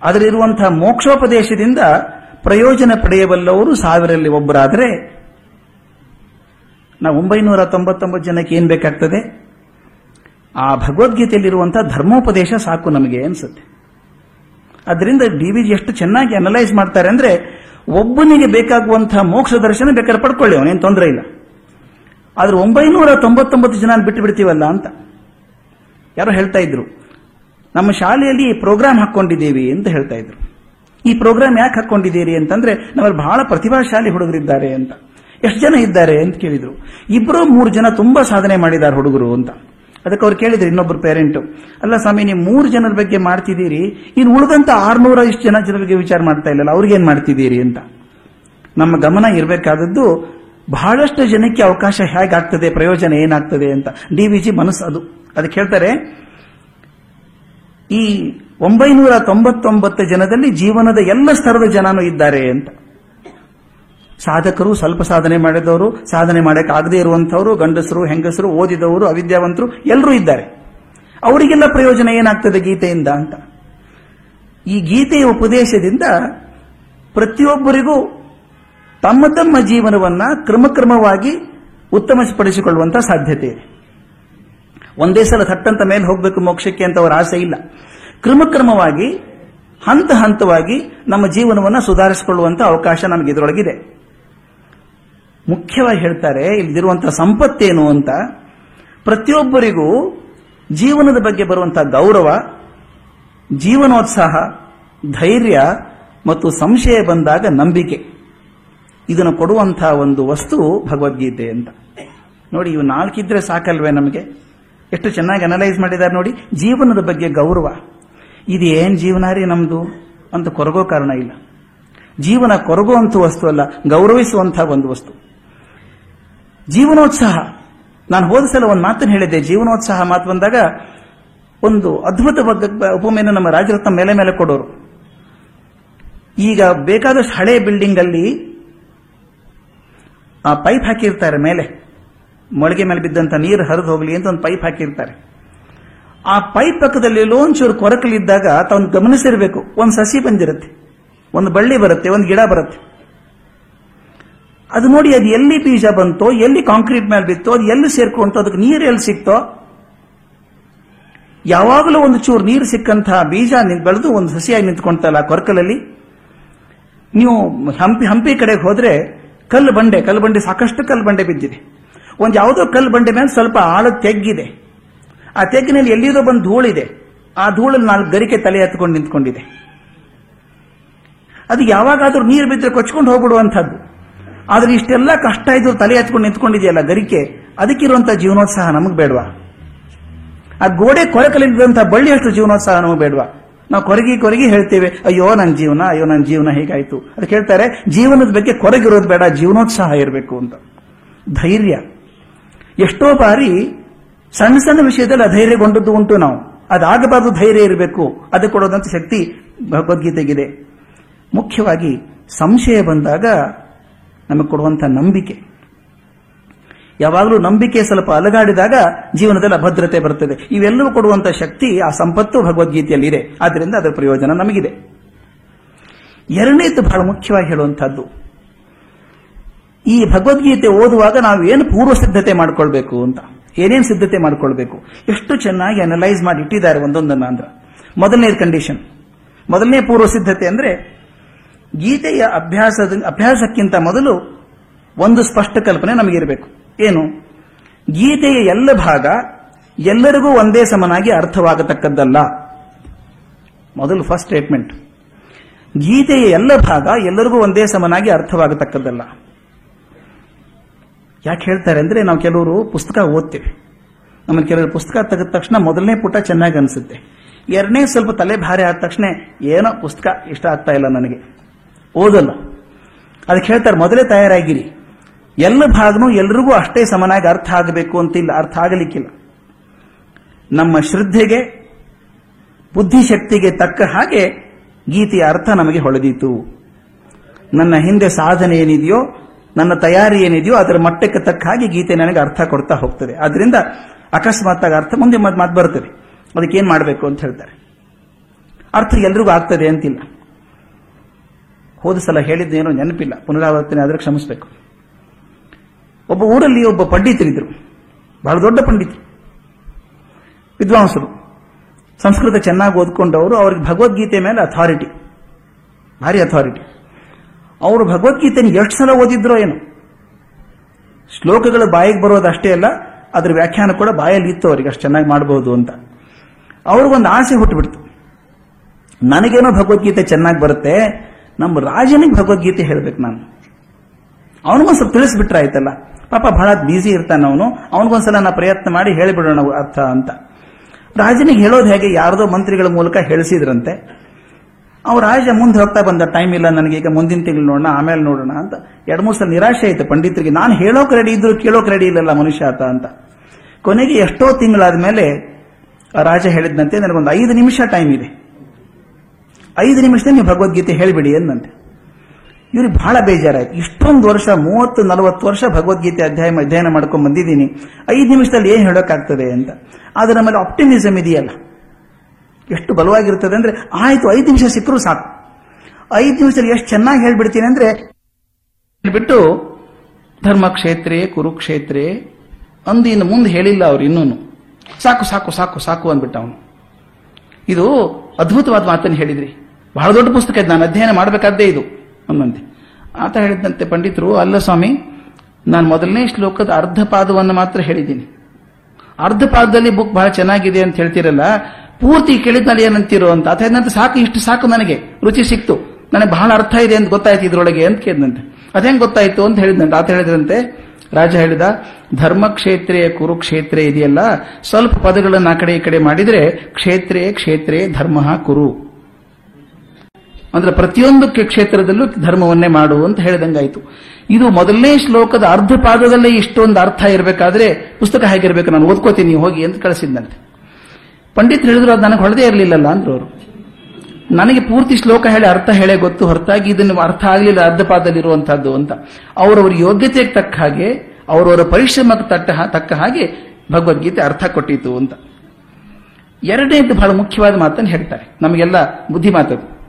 ಅದರಲ್ಲಿರುವಂತಹ ಮೋಕ್ಷೋಪದೇಶದಿಂದ ಪ್ರಯೋಜನ ಪಡೆಯಬಲ್ಲವರು ಸಾವಿರಲ್ಲಿ ಒಬ್ಬರಾದರೆ ನಾವು ಒಂಬೈನೂರ ತೊಂಬತ್ತೊಂಬತ್ತು ಜನಕ್ಕೆ ಏನು ಬೇಕಾಗ್ತದೆ? ಆ ಭಗವದ್ಗೀತೆಯಲ್ಲಿರುವಂತಹ ಧರ್ಮೋಪದೇಶ ಸಾಕು ನಮಗೆ ಅನ್ಸುತ್ತೆ. ಅದರಿಂದ ಡಿ ವಿ ಜಿ ಎಷ್ಟು ಚೆನ್ನಾಗಿ ಅನಲೈಸ್ ಮಾಡ್ತಾರೆ ಅಂದ್ರೆ ಒಬ್ಬನಿಗೆ ಬೇಕಾಗುವಂತಹ ಮೋಕ್ಷ ದರ್ಶನ ಬೇಕಾದ್ರೆ ಪಡ್ಕೊಳ್ಳಿ ಅವನೇನು ತೊಂದರೆ ಇಲ್ಲ. ಆದ್ರೆ ಒಂಬೈನೂರ ತೊಂಬತ್ತೊಂಬತ್ತು ಜನ ಬಿಟ್ಟು ಬಿಡ್ತೀವಲ್ಲ ಅಂತ. ಯಾರೋ ಹೇಳ್ತಾ ಇದ್ರು, ನಮ್ಮ ಶಾಲೆಯಲ್ಲಿ ಪ್ರೋಗ್ರಾಮ್ ಹಾಕೊಂಡಿದ್ದೀವಿ ಅಂತ ಹೇಳ್ತಾ ಇದ್ರು. ಈ ಪ್ರೋಗ್ರಾಮ್ ಯಾಕೆ ಹಾಕೊಂಡಿದ್ದೀರಿ ಅಂತಂದ್ರೆ, ನಮ್ಮಲ್ಲಿ ಬಹಳ ಪ್ರತಿಭಾಶಾಲಿ ಹುಡುಗರಿದ್ದಾರೆ ಅಂತ. ಎಷ್ಟು ಜನ ಇದ್ದಾರೆ ಅಂತ ಕೇಳಿದ್ರು. ಇಬ್ಬರು ಮೂರು ಜನ ತುಂಬಾ ಸಾಧನೆ ಮಾಡಿದ್ದಾರೆ ಹುಡುಗರು ಅಂತ. ಅದಕ್ಕೆ ಅವ್ರು ಕೇಳಿದ್ರು ಇನ್ನೊಬ್ರು ಪೇರೆಂಟ್ ಅಲ್ಲ ಸ್ವಾಮಿ, ನೀವು ಮೂರು ಜನರ ಬಗ್ಗೆ ಮಾಡ್ತಿದ್ದೀರಿ. ಇನ್ನು ಉಳಿದಂತ ಆರ್ನೂರ ಇಷ್ಟು ಜನ ಜನರ ಬಗ್ಗೆ ವಿಚಾರ ಮಾಡ್ತಾ ಇಲ್ಲಲ್ಲ ಅವ್ರಿಗೇನ್ ಮಾಡ್ತಿದ್ದೀರಿ ಅಂತ. ನಮ್ಮ ಗಮನ ಇರಬೇಕಾದದ್ದು ಬಹಳಷ್ಟು ಜನಕ್ಕೆ ಅವಕಾಶ ಹೇಗಾಗ್ತದೆ, ಪ್ರಯೋಜನ ಏನಾಗ್ತದೆ ಅಂತ. ಡಿ ವಿ ಜಿ ಮನಸ್ಸು ಅದು. ಅದಕ್ಕೆ ಹೇಳ್ತಾರೆ, ಈ ಒಂಬೈನೂರ ತೊಂಬತ್ತೊಂಬತ್ತು ಜನದಲ್ಲಿ ಜೀವನದ ಎಲ್ಲ ಸ್ತರದ ಜನನೂ ಇದ್ದಾರೆ ಅಂತ. ಸಾಧಕರು ಸ್ವಲ್ಪ ಸಾಧನೆ ಮಾಡಿದವರು, ಸಾಧನೆ ಮಾಡಕ್ಕೆ ಇರುವಂಥವರು, ಗಂಡಸರು, ಹೆಂಗಸರು, ಓದಿದವರು, ಅವಿದ್ಯಾವಂತರು ಎಲ್ಲರೂ ಇದ್ದಾರೆ. ಅವರಿಗೆಲ್ಲ ಪ್ರಯೋಜನ ಏನಾಗ್ತದೆ ಗೀತೆಯಿಂದ ಅಂತ? ಈ ಗೀತೆಯ ಉಪದೇಶದಿಂದ ಪ್ರತಿಯೊಬ್ಬರಿಗೂ ತಮ್ಮ ತಮ್ಮ ಜೀವನವನ್ನ ಕ್ರಮಕ್ರಮವಾಗಿ ಉತ್ತಮಪಡಿಸಿಕೊಳ್ಳುವಂತ ಸಾಧ್ಯತೆ ಇದೆ. ಒಂದೇ ಸಲ ಥಟ್ಟಂತ ಮೇಲೆ ಹೋಗಬೇಕು ಮೋಕ್ಷಕ್ಕೆ ಅಂತ ಅವರ ಆಸೆ ಇಲ್ಲ. ಕ್ರಮಕ್ರಮವಾಗಿ, ಹಂತ ಹಂತವಾಗಿ ನಮ್ಮ ಜೀವನವನ್ನು ಸುಧಾರಿಸಿಕೊಳ್ಳುವಂತ ಅವಕಾಶ ನಮಗೆ ಇದರೊಳಗಿದೆ. ಮುಖ್ಯವಾಗಿ ಹೇಳ್ತಾರೆ ಇಲ್ಲಿರುವಂತಹ ಸಂಪತ್ತೇನು ಅಂತ. ಪ್ರತಿಯೊಬ್ಬರಿಗೂ ಜೀವನದ ಬಗ್ಗೆ ಬರುವಂತಹ ಗೌರವ, ಜೀವನೋತ್ಸಾಹ, ಧೈರ್ಯ ಮತ್ತು ಸಂಶಯ ಬಂದಾಗ ನಂಬಿಕೆ. ಇದನ್ನು ಕೊಡುವಂತಹ ಒಂದು ವಸ್ತು ಭಗವದ್ಗೀತೆ ಅಂತ. ನೋಡಿ, ಇವು ನಾಲ್ಕಿದ್ರೆ ಸಾಕಲ್ವೇ ನಮಗೆ? ಎಷ್ಟು ಚೆನ್ನಾಗಿ ಅನಲೈಸ್ ಮಾಡಿದ್ದಾರೆ ನೋಡಿ, ಜೀವನದ ಬಗ್ಗೆ ಗೌರವ. ಇದು ಏನ್ ಜೀವನ ರೀ ನಮ್ದು ಅಂತ ಕೊರಗೋ ಕಾರಣ ಇಲ್ಲ. ಜೀವನ ಕೊರಗುವಂತ ವಸ್ತು ಅಲ್ಲ ಗೌರವಿಸುವಂತಹ ಒಂದು ವಸ್ತು. ಜೀವನೋತ್ಸಾಹ. ನಾನು ಹೋದ ಸಲ ಒಂದು ಮಾತನ್ನು ಹೇಳಿದ್ದೆ, ಜೀವನೋತ್ಸಾಹ ಮಾತು ಬಂದಾಗ ಒಂದು ಅದ್ಭುತ ಉಪಮೆಯನ್ನು ನಮ್ಮ ರಾಜರತ್ನ ಮೇಲೆ ಮೇಲೆ ಕೊಡೋರು. ಈಗ ಬೇಕಾದಷ್ಟು ಹಳೆ ಬಿಲ್ಡಿಂಗ್ ಅಲ್ಲಿ ಆ ಪೈಪ್ ಹಾಕಿರ್ತಾರೆ ಮೇಲೆ. ಮೊಳಗೆ ಮೇಲೆ ಬಿದ್ದಂತ ನೀರು ಹರಿದು ಹೋಗಲಿ ಅಂತ ಒಂದು ಪೈಪ್ ಹಾಕಿರ್ತಾರೆ. ಆ ಪೈಪ್ ಪಕ್ಕದಲ್ಲಿ ಲೋಂಚೂರು ಕೊರಕಲಿದ್ದಾಗ ತಾವು ಗಮನಿಸಿರ್ಬೇಕು. ಒಂದು ಸಸಿ ಬಂದಿರುತ್ತೆ. ಒಂದು ಬಳ್ಳಿ ಬರುತ್ತೆ, ಒಂದು ಗಿಡ ಬರುತ್ತೆ. ಅದು ನೋಡಿ ಅದು ಎಲ್ಲಿ ಬೀಜ ಬಂತೋ, ಎಲ್ಲಿ ಕಾಂಕ್ರೀಟ್ ಮೇಲೆ ಬಿತ್ತೋ, ಅದು ಎಲ್ಲಿ ಸೇರ್ಕೊಂತೋ, ಅದಕ್ಕೆ ನೀರು ಎಲ್ಲಿ ಸಿಕ್ತೋ? ಯಾವಾಗಲೂ ಒಂದು ಚೂರು ನೀರು ಸಿಕ್ಕಂತಹ ಬೀಜ ಬೆಳೆದು ಒಂದು ಸಸಿಯಾಗಿ ನಿಂತ್ಕೊಂತಲ್ಲ ಕೊರಕಲಲ್ಲಿ? ನೀವು ಹಂಪಿ ಹಂಪಿ ಕಡೆಗೆ ಹೋದ್ರೆ ಕಲ್ಲು ಬಂಡೆ ಕಲ್ಲು ಬಂಡೆ ಸಾಕಷ್ಟು ಕಲ್ಲು ಬಂಡೆ ಬಿದ್ದಿದೆ. ಒಂದು ಯಾವುದೋ ಕಲ್ಲು ಬಂಡೆ ಮೇಲೆ ಸ್ವಲ್ಪ ಆಳ ತೆಗ್ಗಿದೆ. ಆ ತೆಗ್ಗಿನಲ್ಲಿ ಎಲ್ಲಿದೋ ಬಂದು ಧೂಳಿದೆ. ಆ ಧೂಳಲ್ಲಿ ನಾಲ್ಕು ಗರಿಕೆ ತಲೆ ಹತ್ಕೊಂಡು ನಿಂತ್ಕೊಂಡಿದೆ. ಅದು ಯಾವಾಗಾದ್ರೂ ನೀರು ಬಿದ್ದರೆ ಕೊಚ್ಕೊಂಡು ಹೋಗ್ಬಿಡುವಂಥದ್ದು. ಆದ್ರೆ ಇಷ್ಟೆಲ್ಲ ಕಷ್ಟ ಇದ್ರು ತಲೆ ಎತ್ಕೊಂಡು ನಿಂತ್ಕೊಂಡಿದೆಯಲ್ಲ ಗರಿಕೆ ಅದಕ್ಕಿರುವಂತಹ ಜೀವನೋತ್ಸಾಹ ನಮಗೆ ಬೇಡವಾ? ಆ ಗೋಡೆ ಕೊರಕಲಿದ್ದಂತ ಬಳ್ಳಿ ಅಷ್ಟು ಜೀವನೋತ್ಸಾಹ ನಮಗೆ ಬೇಡವಾ? ನಾವು ಕೊರಗಿ ಕೊರಗಿ ಹೇಳ್ತೇವೆ, ಅಯ್ಯೋ ನನ್ನ ಜೀವನ, ಅಯ್ಯೋ ನನ್ನ ಜೀವನ ಹೇಗಾಯ್ತು. ಅದಕ್ಕೆ ಹೇಳ್ತಾರೆ ಜೀವನದ ಬಗ್ಗೆ ಕೊರಗಿರೋದು ಬೇಡ, ಜೀವನೋತ್ಸಾಹ ಇರಬೇಕು ಅಂತ. ಧೈರ್ಯ. ಎಷ್ಟೋ ಬಾರಿ ಸಣ್ಣ ಸಣ್ಣ ವಿಷಯದಲ್ಲಿ ಅಧೈರ್ಯಗೊಂಡದ್ದು ಉಂಟು ನಾವು. ಅದಾಗಬಾರ್ದು ಧೈರ್ಯ ಇರಬೇಕು. ಅದು ಕೊಡೋದಂತ ಶಕ್ತಿ ಭಗವದ್ಗೀತೆಗಿದೆ. ಮುಖ್ಯವಾಗಿ ಸಂಶಯ ಬಂದಾಗ ನಮಗೆ ಕೊಡುವಂತಹ ನಂಬಿಕೆ. ಯಾವಾಗಲೂ ನಂಬಿಕೆ ಸ್ವಲ್ಪ ಅಲಗಾಡಿದಾಗ ಜೀವನದಲ್ಲಿ ಅಭದ್ರತೆ ಬರುತ್ತದೆ ಇವೆಲ್ಲವೂ ಕೊಡುವಂತಹ ಶಕ್ತಿ ಆ ಸಂಪತ್ತು ಭಗವದ್ಗೀತೆಯಲ್ಲಿ ಇದೆ ಆದ್ದರಿಂದ ಅದರ ಪ್ರಯೋಜನ ನಮಗಿದೆ. ಎರಡನೇದು ಬಹಳ ಮುಖ್ಯವಾಗಿ ಹೇಳುವಂತಹದ್ದು ಈ ಭಗವದ್ಗೀತೆ ಓದುವಾಗ ನಾವು ಏನು ಪೂರ್ವ ಸಿದ್ಧತೆ ಮಾಡಿಕೊಳ್ಬೇಕು ಅಂತ. ಏನೇನು ಸಿದ್ಧತೆ ಮಾಡಿಕೊಳ್ಬೇಕು. ಎಷ್ಟು ಚೆನ್ನಾಗಿ ಅನಲೈಸ್ ಮಾಡಿ ಇಟ್ಟಿದ್ದಾರೆ ಒಂದೊಂದನ್ನು ಅಂದ್ರೆ. ಮೊದಲನೇ ಕಂಡೀಷನ್ ಮೊದಲನೇ ಪೂರ್ವ ಸಿದ್ಧತೆ ಅಂದ್ರೆ ಗೀತೆಯ ಅಭ್ಯಾಸದ, ಅಭ್ಯಾಸಕ್ಕಿಂತ ಮೊದಲು ಒಂದು ಸ್ಪಷ್ಟ ಕಲ್ಪನೆ ನಮಗಿರಬೇಕು. ಏನು? ಗೀತೆಯ ಎಲ್ಲ ಭಾಗ ಎಲ್ಲರಿಗೂ ಒಂದೇ ಸಮನಾಗಿ ಅರ್ಥವಾಗತಕ್ಕದ್ದಲ್ಲ. ಮೊದಲು ಫಸ್ಟ್ ಸ್ಟೇಟ್ಮೆಂಟ್ ಗೀತೆಯ ಎಲ್ಲ ಭಾಗ ಎಲ್ಲರಿಗೂ ಒಂದೇ ಸಮನಾಗಿ ಅರ್ಥವಾಗತಕ್ಕದ್ದಲ್ಲ. ಯಾಕೆ ಹೇಳ್ತಾರೆ ಅಂದ್ರೆ ನಾವು ಕೆಲವರು ಪುಸ್ತಕ ಓದ್ತೇವೆ. ನಮ್ಮಲ್ಲಿ ಕೆಲವರು ಪುಸ್ತಕ ತೆಗೆದ ತಕ್ಷಣ ಮೊದಲನೇ ಪುಟ ಚೆನ್ನಾಗಿ ಅನಿಸುತ್ತೆ. ಎರಡನೇ ಸ್ವಲ್ಪ ತಲೆ ಭಾರಿ ಆದ ತಕ್ಷಣ ಏನೋ ಪುಸ್ತಕ ಇಷ್ಟ ಆಗ್ತಾ ಇಲ್ಲ ನನಗೆ. ಓದಲ್ಲ. ಅದಕ್ಕೆ ಹೇಳ್ತಾರೆ, ಮೊದಲೇ ತಯಾರಾಗಿರಿ. ಎಲ್ಲ ಭಾಗನೂ ಎಲ್ರಿಗೂ ಅಷ್ಟೇ ಸಮನಾಗಿ ಅರ್ಥ ಆಗಬೇಕು ಅಂತಿಲ್ಲ, ಅರ್ಥ ಆಗಲಿಕ್ಕಿಲ್ಲ. ನಮ್ಮ ಶ್ರದ್ಧೆಗೆ, ಬುದ್ಧಿಶಕ್ತಿಗೆ ತಕ್ಕ ಹಾಗೆ ಗೀತೆಯ ಅರ್ಥ ನಮಗೆ ಹೊಳೆದಿತು. ನನ್ನ ಹಿಂದೆ ಸಾಧನೆ ಏನಿದೆಯೋ, ನನ್ನ ತಯಾರಿ ಏನಿದೆಯೋ, ಅದರ ಮಟ್ಟಕ್ಕೆ ತಕ್ಕ ಹಾಗೆ ಗೀತೆ ನನಗೆ ಅರ್ಥ ಕೊಡ್ತಾ ಹೋಗ್ತದೆ. ಅದರಿಂದ ಅಕಸ್ಮಾತ್ ಅರ್ಥ ಮುಂದೆ ಮಾತು ಬರ್ತದೆ. ಅದಕ್ಕೆ ಏನ್ ಮಾಡಬೇಕು ಅಂತ ಹೇಳ್ತಾರೆ. ಅರ್ಥ ಎಲ್ರಿಗೂ ಆಗ್ತದೆ ಅಂತಿಲ್ಲ. ಹೋದ ಸಲ ಹೇಳಿದ್ದೇನೋ ನೆನಪಿಲ್ಲ. ಪುನರಾವರ್ತನೆ ಆದರೆ ಕ್ಷಮಿಸಬೇಕು. ಒಬ್ಬ ಊರಲ್ಲಿ ಒಬ್ಬ ಪಂಡಿತರಿದ್ದರು ಬಹಳ ದೊಡ್ಡ ಪಂಡಿತರು. ವಿದ್ವಾಂಸರು. ಸಂಸ್ಕೃತ ಚೆನ್ನಾಗಿ ಓದ್ಕೊಂಡವರು. ಅವ್ರಿಗೆ ಭಗವದ್ಗೀತೆ ಮೇಲೆ ಅಥಾರಿಟಿ ಭಾರಿ ಅಥಾರಿಟಿ ಅವರು ಭಗವದ್ಗೀತೆನ ಎಷ್ಟು ಸಲ ಓದಿದ್ರೋ ಏನು. ಶ್ಲೋಕಗಳು ಬಾಯಿಗೆ ಬರೋದು ಅಷ್ಟೇ ಅಲ್ಲ, ಅದ್ರ ವ್ಯಾಖ್ಯಾನ ಕೂಡ ಬಾಯಲ್ಲಿ ಇತ್ತು ಅವರಿಗೆ. ಅಷ್ಟು ಚೆನ್ನಾಗಿ ಮಾಡಬಹುದು ಅಂತ. ಅವ್ರಿಗೊಂದು ಆಸೆ ಹುಟ್ಟುಬಿಡ್ತು ನನಗೇನೋ ಭಗವದ್ಗೀತೆ ಚೆನ್ನಾಗಿ ಬರುತ್ತೆ ನಮ್ಮ ರಾಜನಿಗೆ ಭಗವದ್ಗೀತೆ ಹೇಳ್ಬೇಕು ನಾನು. ಅವನಿಗೊಂದು ಸ್ವಲ್ಪ ತಿಳಿಸ್ಬಿಟ್ರೆ ಆಯ್ತಲ್ಲ. ಪಾಪ ಬಹಳ ಬ್ಯುಸಿ ಇರ್ತಾನೆ ಅವನು. ಅವನಿಗೊಂದ್ಸಲ ನಾ ಪ್ರಯತ್ನ ಮಾಡಿ ಹೇಳಿಬಿಡೋಣ ಅರ್ಥ ಅಂತ. ರಾಜನಿಗೆ ಹೇಳೋದು ಹೇಗೆ ಯಾರದೋ ಮಂತ್ರಿಗಳ ಮೂಲಕ ಹೇಳಿಸಿದ್ರಂತೆ. ಅವ ರಾಜ ಮುಂದೆ ಹೋಗ್ತಾ ಬಂದ, ಟೈಮ್ ಇಲ್ಲ ನನಗೆ, ಈಗ ಮುಂದಿನ ತಿಂಗಳು ನೋಡೋಣ, ಆಮೇಲೆ ನೋಡೋಣ ಅಂತ. ಎರಡು ಮೂರು ಸಲ ನಿರಾಶೆ ಆಯ್ತು ಪಂಡಿತರಿಗೆ. ನಾನು ಹೇಳೋಕೆ ರೆಡಿ ಇದ್ರು ಕೇಳೋಕೆ ರೆಡಿ ಇಲ್ಲಲ್ಲ ಮನುಷ್ಯ ಆತ ಅಂತ. ಕೊನೆಗೆ ಎಷ್ಟೋ ತಿಂಗಳಾದ ಮೇಲೆ ರಾಜ ಹೇಳಿದಂತೆ ನನಗೊಂದು ಐದು ನಿಮಿಷ ಟೈಮ್ ಇದೆ. ಐದು ನಿಮಿಷದಲ್ಲಿ ಭಗವದ್ಗೀತೆ ಹೇಳಿಬಿಡಿ ಎಂದಂತೆ. ಇವ್ರಿಗೆ ಬಹಳ ಬೇಜಾರಾಯ್ತು. ಇಷ್ಟೊಂದು ವರ್ಷ, ಮೂವತ್ತು, ನಲವತ್ತು ವರ್ಷ ಭಗವದ್ಗೀತೆ ಅಧ್ಯಾಯ ಅಧ್ಯಯನ ಮಾಡ್ಕೊಂಡು ಬಂದಿದ್ದೀನಿ. ಐದು ನಿಮಿಷದಲ್ಲಿ ಏನ್ ಹೇಳೋಕ್ಕಾಗ್ತದೆ ಅಂತ. ಆದ್ರೆ ನಮ್ಮಲ್ಲಿ ಆಪ್ಟಿಮಿಸಮ್ ಇದೆಯಲ್ಲ. ಎಷ್ಟು ಬಲವಾಗಿರ್ತದೆ ಅಂದ್ರೆ, ಆಯ್ತು, ಐದು ನಿಮಿಷ ಸಿಕ್ಕರೂ ಸಾಕು. ಐದು ನಿಮಿಷದಲ್ಲಿ ಎಷ್ಟು ಚೆನ್ನಾಗಿ ಹೇಳ್ಬಿಡ್ತೀನಿ ಅಂದ್ರೆ ಬಿಟ್ಟು ಧರ್ಮಕ್ಷೇತ್ರೇ, ಕುರುಕ್ಷೇತ್ರೇ ಅಂದು ಇನ್ನು ಮುಂದೆ ಹೇಳಿಲ್ಲ ಅವ್ರು ಇನ್ನೂನು. ಸಾಕು ಸಾಕು ಸಾಕು ಸಾಕು ಅಂದ್ಬಿಟ್ಟ ಅವನು ಇದು ಅದ್ಭುತವಾದ ಮಾತನ್ನು ಹೇಳಿದ್ರಿ. ಬಹಳ ದೊಡ್ಡ ಪುಸ್ತಕ ಇದೆ. ನಾನು ಅಧ್ಯಯನ ಮಾಡಬೇಕಾದ್ದೇ ಇದು. ಅನ್ನಂತೆ ಆತ ಹೇಳಿದಂತೆ ಪಂಡಿತರು, ಅಲ್ಲ ಸ್ವಾಮಿ, ನಾನು ಮೊದಲನೇ ಶ್ಲೋಕದ ಅರ್ಧ ಪಾದವನ್ನು ಮಾತ್ರ ಹೇಳಿದ್ದೀನಿ. ಅರ್ಧ ಪಾದದಲ್ಲಿ ಬುಕ್ ಬಹಳ ಚೆನ್ನಾಗಿದೆ ಅಂತ ಹೇಳ್ತಿರಲ್ಲ, ಪೂರ್ತಿ ಕೇಳಿದ್ನಲ್ಲಿ ಏನಂತೀರೋ ಅಂತ. ಅದೇನಂತ ಸಾಕು, ಇಷ್ಟು ಸಾಕು ನನಗೆ. ರುಚಿ ಸಿಕ್ತು. ನನಗೆ ಬಹಳ ಅರ್ಥ ಇದೆ ಅಂತ ಗೊತ್ತಾಯ್ತು ಇದ್ರೊಳಗೆ ಅಂತ ಕೇಳಿದಂತೆ. ಅದೇನು ಗೊತ್ತಾಯ್ತು ಅಂತ ಹೇಳಿದಂತೆ. ಆತ ಹೇಳಿದ್ರಂತೆ ರಾಜ ಹೇಳಿದ, ಧರ್ಮಕ್ಷೇತ್ರೇ ಕುರುಕ್ಷೇತ್ರ ಇದೆಯಲ್ಲ, ಸ್ವಲ್ಪ ಪದಗಳನ್ನು ಆ ಕಡೆ ಈ ಕಡೆ ಮಾಡಿದ್ರೆ, ಕ್ಷೇತ್ರೇ ಕ್ಷೇತ್ರೇ, ಧರ್ಮ ಕುರು. ಅಂದ್ರೆ ಪ್ರತಿಯೊಂದಕ್ಕೆ ಕ್ಷೇತ್ರದಲ್ಲೂ ಧರ್ಮವನ್ನೇ ಮಾಡು ಅಂತ ಹೇಳಿದಂಗಾಯ್ತು. ಇದು ಮೊದಲನೇ ಶ್ಲೋಕದ ಅರ್ಧ ಪಾದದಲ್ಲೇ ಇಷ್ಟೊಂದು ಅರ್ಥ ಇರಬೇಕಾದ್ರೆ ಪುಸ್ತಕ ಹೇಗಿರ್ಬೇಕು, ನಾನು ಓದ್ಕೋತೀನಿ ಹೋಗಿ ಅಂತ ಕಳಿಸಿದ್ದಂತೆ ಪಂಡಿತ್ ಹೇಳಿದ್ರು, ಅದು ನನಗೆ ಹೊಳದೇ ಇರಲಿಲ್ಲಲ್ಲ ಅಂದ್ರು ಅವರು. ನನಗೆ ಪೂರ್ತಿ ಶ್ಲೋಕ ಹೇಳಿ ಅರ್ಥ ಹೇಳೇ ಗೊತ್ತು, ಹೊರತಾಗಿ ಇದನ್ನು ಅರ್ಥ ಆಗಲಿಲ್ಲ ಅರ್ಧಪಾದಲ್ಲಿರುವಂತಹದ್ದು ಅಂತ. ಅವರವರ ಯೋಗ್ಯತೆಗೆ ತಕ್ಕ ಹಾಗೆ, ಅವರವರ ಪರಿಶ್ರಮಕ್ಕೆ ತಟ್ಟ ತಕ್ಕ ಹಾಗೆ ಭಗವದ್ಗೀತೆ ಅರ್ಥ ಕೊಟ್ಟಿತು ಅಂತ. ಎರಡನೇದು ಬಹಳ ಮುಖ್ಯವಾದ ಮಾತನ್ನು ಹೇಳ್ತಾರೆ. ನಮಗೆಲ್ಲ ಬುದ್ಧಿ ಮಾತದು.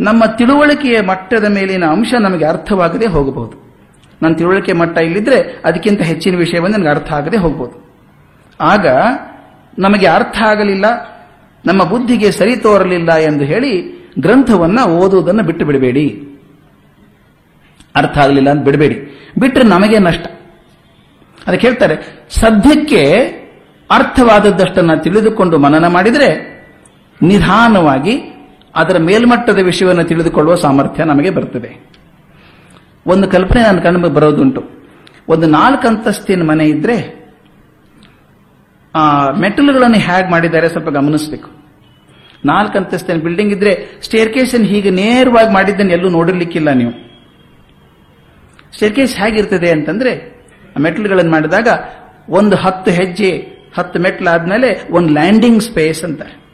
ನಮ್ಮ ತಿಳುವಳಿಕೆಯ ಮಟ್ಟದ ಮೇಲಿನ ಅಂಶ ನಮಗೆ ಅರ್ಥವಾಗದೆ ಹೋಗಬಹುದು. ನನ್ನ ತಿಳುವಳಿಕೆ ಮಟ್ಟ ಇಲ್ಲಿದ್ರೆ ಅದಕ್ಕಿಂತ ಹೆಚ್ಚಿನ ವಿಷಯವನ್ನು ನನಗೆ ಅರ್ಥ ಆಗದೆ ಹೋಗಬಹುದು ಆಗ ನಮಗೆ ಅರ್ಥ ಆಗಲಿಲ್ಲ ನಮ್ಮ ಬುದ್ಧಿಗೆ ಸರಿ ತೋರಲಿಲ್ಲ ಎಂದು ಹೇಳಿ ಗ್ರಂಥವನ್ನ ಓದುವುದನ್ನು ಬಿಟ್ಟು ಬಿಡಬೇಡಿ. ಅರ್ಥ ಆಗಲಿಲ್ಲ ಅಂತ ಬಿಡಬೇಡಿ. ಬಿಟ್ಟರೆ ನಮಗೆ ನಷ್ಟ. ಅದಕ್ಕೆ ಹೇಳ್ತಾರೆ, ಸದ್ಯಕ್ಕೆ ಅರ್ಥವಾದದ್ದಷ್ಟನ್ನು ತಿಳಿದುಕೊಂಡು ಮನನ ಮಾಡಿದರೆ ನಿಧಾನವಾಗಿ ಅದರ ಮೇಲ್ಮಟ್ಟದ ವಿಷಯವನ್ನು ತಿಳಿದುಕೊಳ್ಳುವ ಸಾಮರ್ಥ್ಯ ನಮಗೆ ಬರ್ತದೆ. ಒಂದು ಕಲ್ಪನೆ ನನ್ನ ಕಣ್ಣು ಬರೋದುಂಟು. ಒಂದು ನಾಲ್ಕು ಅಂತಸ್ತಿನ ಮನೆ ಇದ್ರೆ ಆ ಮೆಟಲ್ಗಳನ್ನು ಹ್ಯಾಗ್ ಮಾಡಿದ್ದಾರೆ ಸ್ವಲ್ಪ ಗಮನಿಸಬೇಕು. ನಾಲ್ಕು ಅಂತಸ್ತಿನ ಬಿಲ್ಡಿಂಗ್ ಇದ್ರೆ ಸ್ಟೇರ್ ಕೇಸನ್ನು ಹೀಗೆ ನೇರವಾಗಿ ಮಾಡಿದ್ದನ್ನು ಎಲ್ಲೂ ನೋಡಿರ್ಲಿಕ್ಕಿಲ್ಲ ನೀವು. ಸ್ಟೇರ್ ಕೇಸ್ ಹೇಗಿರ್ತದೆ ಅಂತಂದ್ರೆ ಮೆಟ್ಲುಗಳನ್ನು ಮಾಡಿದಾಗ ಒಂದು ಹತ್ತು ಹೆಜ್ಜೆ, ಹತ್ತು ಮೆಟ್ಲಾದ್ಮೇಲೆ ಒಂದು ಲ್ಯಾಂಡಿಂಗ್ ಸ್ಪೇಸ್ ಅಂತಾರೆ.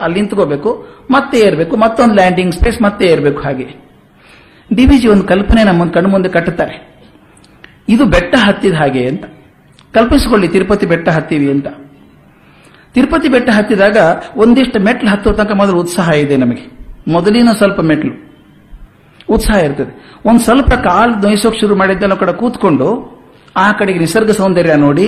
ಅಲ್ಲಿ ನಿಂತ್ಕೋಬೇಕು, ಮತ್ತೆ ಏರ್ಬೇಕು, ಮತ್ತೊಂದು ಲ್ಯಾಂಡಿಂಗ್ ಸ್ಪೇಸ್ ಮತ್ತೆ ಏರ್ಬೇಕು ಹಾಗೆ. ಡಿ ಒಂದು ಕಲ್ಪನೆ ನಮ್ಮ ಕಣ್ಣು ಮುಂದೆ ಕಟ್ಟುತ್ತಾರೆ. ಇದು ಬೆಟ್ಟ ಹತ್ತಿದ ಹಾಗೆ ಅಂತ. ಕಲ್ಪಿಸಿಕೊಳ್ಳಿ, ತಿರುಪತಿ ಬೆಟ್ಟ ಹತ್ತೀವಿ ಅಂತ. ತಿರುಪತಿ ಬೆಟ್ಟ ಹತ್ತಿದಾಗ ಒಂದಿಷ್ಟು ಮೆಟ್ಲು ಹತ್ತೋ ತನಕ ಮೊದಲು ಉತ್ಸಾಹ ಇದೆ ನಮಗೆ. ಮೊದಲಿನ ಸ್ವಲ್ಪ ಮೆಟ್ಲು. ಉತ್ಸಾಹ ಇರ್ತದೆ. ಒಂದು ಸ್ವಲ್ಪ ಕಾಲು ನೋಯಿಸೋಕೆ ಶುರು ಮಾಡಿದ್ದೆಲ್ಲ ಕಡೆ ಕೂತ್ಕೊಂಡು ಆ ಕಡೆಗೆ ನಿಸರ್ಗ ಸೌಂದರ್ಯ ನೋಡಿ,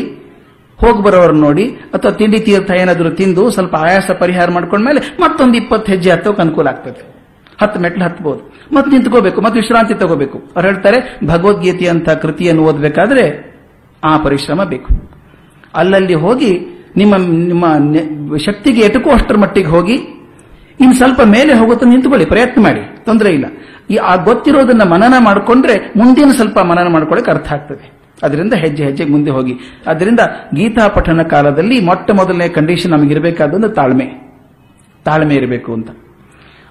ಹೋಗಿ ಬರೋರು ನೋಡಿ, ಅಥವಾ ತಿಂಡಿ ತೀರ್ಥ ಏನಾದರೂ ತಿಂದು ಸ್ವಲ್ಪ ಆಯಾಸ ಪರಿಹಾರ ಮಾಡ್ಕೊಂಡ್ಮೇಲೆ ಮತ್ತೊಂದು ಇಪ್ಪತ್ತು ಹೆಜ್ಜೆ ಹತ್ತೋಕೆ ಅನುಕೂಲ ಆಗ್ತದೆ. ಹತ್ತು ಮೆಟ್ಲು ಹತ್ಬೋದು. ಮತ್ತೆ ನಿಂತ್ಕೋಬೇಕು, ಮತ್ತೆ ವಿಶ್ರಾಂತಿ ತಗೋಬೇಕು. ಅವ್ರು ಹೇಳ್ತಾರೆ ಭಗವದ್ಗೀತೆ ಅಂತ ಕೃತಿಯನ್ನು ಓದಬೇಕಾದ್ರೆ ಆ ಪರಿಶ್ರಮ ಬೇಕು. ಅಲ್ಲಲ್ಲಿ ಹೋಗಿ ನಿಮ್ಮ ನಿಮ್ಮ ಶಕ್ತಿಗೆ ಎಟುಕೋ ಅಷ್ಟರ ಮಟ್ಟಿಗೆ ಹೋಗಿ, ಇನ್ನು ಸ್ವಲ್ಪ ಮೇಲೆ ಹೋಗುತ್ತಾ ನಿಂತುಕೊಳ್ಳಿ, ಪ್ರಯತ್ನ ಮಾಡಿ, ತೊಂದರೆ ಇಲ್ಲ. ಈ ಆ ಗೊತ್ತಿರೋದನ್ನ ಮನನ ಮಾಡಿಕೊಂಡ್ರೆ ಮುಂದಿನ ಸ್ವಲ್ಪ ಮನನ ಮಾಡ್ಕೊಳ್ಳೋಕೆ ಅರ್ಥ ಆಗ್ತದೆ. ಅದರಿಂದ ಹೆಜ್ಜೆ ಹೆಜ್ಜೆಗೆ ಮುಂದೆ ಹೋಗಿ. ಅದರಿಂದ ಗೀತಾ ಪಠನ ಕಾಲದಲ್ಲಿ ಮೊಟ್ಟ ಮೊದಲನೇ ಕಂಡೀಷನ್ ನಮಗಿರಬೇಕಾದೊಂದು ತಾಳ್ಮೆ. ತಾಳ್ಮೆ ಇರಬೇಕು ಅಂತ.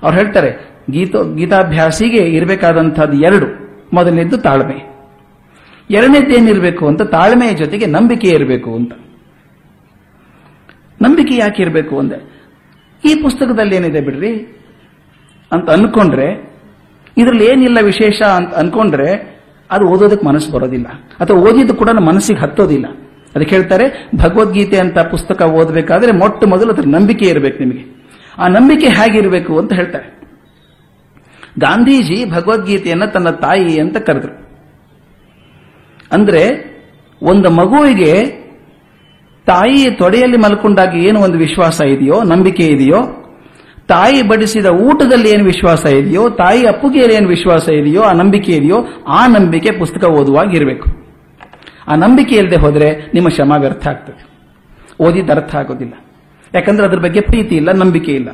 ಅವ್ರು ಹೇಳ್ತಾರೆ, ಗೀತ, ಗೀತಾಭ್ಯಾಸಿಗೆ ಇರಬೇಕಾದಂತಹದ್ದು ಎರಡು. ಮೊದಲನೇದ್ದು ತಾಳ್ಮೆ. ಎರಡನೇದ್ದು ಏನಿರಬೇಕು ಅಂತ, ತಾಳ್ಮೆಯ ಜೊತೆಗೆ ನಂಬಿಕೆ ಇರಬೇಕು ಅಂತ. ನಂಬಿಕೆ ಯಾಕೆ ಇರಬೇಕು ಅಂದೆ? ಈ ಪುಸ್ತಕದಲ್ಲಿ ಏನಿದೆ ಬಿಡ್ರಿ? ಅಂತ ಅನ್ಕೊಂಡ್ರೆ, ಇದರಲ್ಲಿ ಏನಿಲ್ಲ ವಿಶೇಷ ಅಂತ ಅನ್ಕೊಂಡ್ರೆ, ಅದು ಓದೋದಕ್ಕೆ ಮನಸ್ಸು ಬರೋದಿಲ್ಲ. ಅಥವಾ ಓದಿದ್ದು ಕೂಡ ಮನಸ್ಸಿಗೆ ಹತ್ತೋದಿಲ್ಲ. ಅದಕ್ಕೆ ಹೇಳ್ತಾರೆ, ಭಗವದ್ಗೀತೆ ಅಂತ ಪುಸ್ತಕ ಓದಬೇಕಾದ್ರೆ ಮೊಟ್ಟ ಮೊದಲು ಅದ್ರ ನಂಬಿಕೆ ಇರಬೇಕು ನಿಮಗೆ. ಆ ನಂಬಿಕೆ ಹೇಗಿರಬೇಕು ಅಂತ ಹೇಳ್ತಾರೆ. ಗಾಂಧೀಜಿ ಭಗವದ್ಗೀತೆಯನ್ನ ತನ್ನ ತಾಯಿ ಅಂತ ಕರೆದ್ರು. ಅಂದ್ರೆ ಒಂದು ಮಗುವಿಗೆ ತಾಯಿ ತೊಡೆಯಲ್ಲಿ ಮಲ್ಕೊಂಡಾಗ ಏನು ಒಂದು ವಿಶ್ವಾಸ ಇದೆಯೋ, ನಂಬಿಕೆ ಇದೆಯೋ, ತಾಯಿ ಬಡಿಸಿದ ಊಟದಲ್ಲಿ ಏನು ವಿಶ್ವಾಸ ಇದೆಯೋ, ತಾಯಿ ಅಪ್ಪುಗೆಯಲ್ಲಿ ಏನು ವಿಶ್ವಾಸ ಇದೆಯೋ, ಆ ನಂಬಿಕೆ ಇದೆಯೋ, ಆ ನಂಬಿಕೆ ಪುಸ್ತಕ ಓದುವಾಗ ಇರಬೇಕು ಆ ನಂಬಿಕೆ ಇಲ್ಲದೆ ಹೋದರೆ ನಿಮ್ಮ ಶ್ರಮ ವ್ಯರ್ಥ ಆಗ್ತದೆ. ಓದಿದ ಅರ್ಥ ಆಗೋದಿಲ್ಲ. ಯಾಕಂದ್ರೆ ಅದ್ರ ಬಗ್ಗೆ ಪ್ರೀತಿ ಇಲ್ಲ, ನಂಬಿಕೆ ಇಲ್ಲ.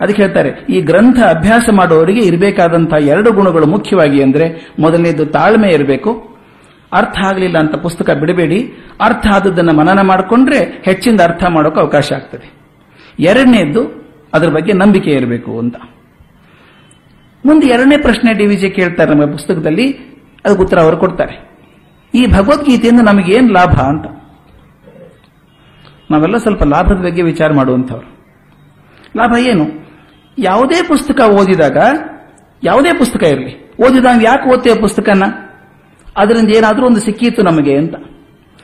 ಅದಕ್ಕೆ ಹೇಳ್ತಾರೆ, ಈ ಗ್ರಂಥ ಅಭ್ಯಾಸ ಮಾಡುವವರಿಗೆ ಇರಬೇಕಾದಂತಹ ಎರಡು ಗುಣಗಳು ಮುಖ್ಯವಾಗಿ ಅಂದರೆ ಮೊದಲನೇದು ತಾಳ್ಮೆ ಇರಬೇಕು ಅರ್ಥ ಆಗಲಿಲ್ಲ ಅಂತ ಪುಸ್ತಕ ಬಿಡಬೇಡಿ. ಅರ್ಥ ಆದದ್ದನ್ನು ಮನನ ಮಾಡಿಕೊಂಡ್ರೆ ಹೆಚ್ಚಿಂದ ಅರ್ಥ ಮಾಡೋಕೆ ಅವಕಾಶ ಆಗ್ತದೆ. ಎರಡನೇದ್ದು ಅದರ ಬಗ್ಗೆ ನಂಬಿಕೆ ಇರಬೇಕು ಅಂತ. ಮುಂದೆ ಎರಡನೇ ಪ್ರಶ್ನೆ ಡಿ ವಿಜೆ ಕೇಳ್ತಾರೆ ನಮ್ಮ ಪುಸ್ತಕದಲ್ಲಿ. ಅದಕ್ಕೆ ಉತ್ತರ ಅವರು ಕೊಡ್ತಾರೆ. ಈ ಭಗವದ್ಗೀತೆಯಿಂದ ನಮಗೆ ಏನು ಲಾಭ ಅಂತ. ನಾವೆಲ್ಲ ಸ್ವಲ್ಪ ಲಾಭದ ಬಗ್ಗೆ ವಿಚಾರ ಮಾಡುವಂಥವ್ರು. ಲಾಭ ಏನು? ಯಾವುದೇ ಪುಸ್ತಕ ಓದಿದಾಗ, ಯಾವುದೇ ಪುಸ್ತಕ ಇರಲಿ. ಓದಿದಾಗ ಯಾಕೆ ಓದ್ತೇವೆ ಪುಸ್ತಕನ? ಅದರಿಂದ ಏನಾದರೂ ಒಂದು ಸಿಕ್ಕಿತ್ತು ನಮಗೆ ಅಂತ.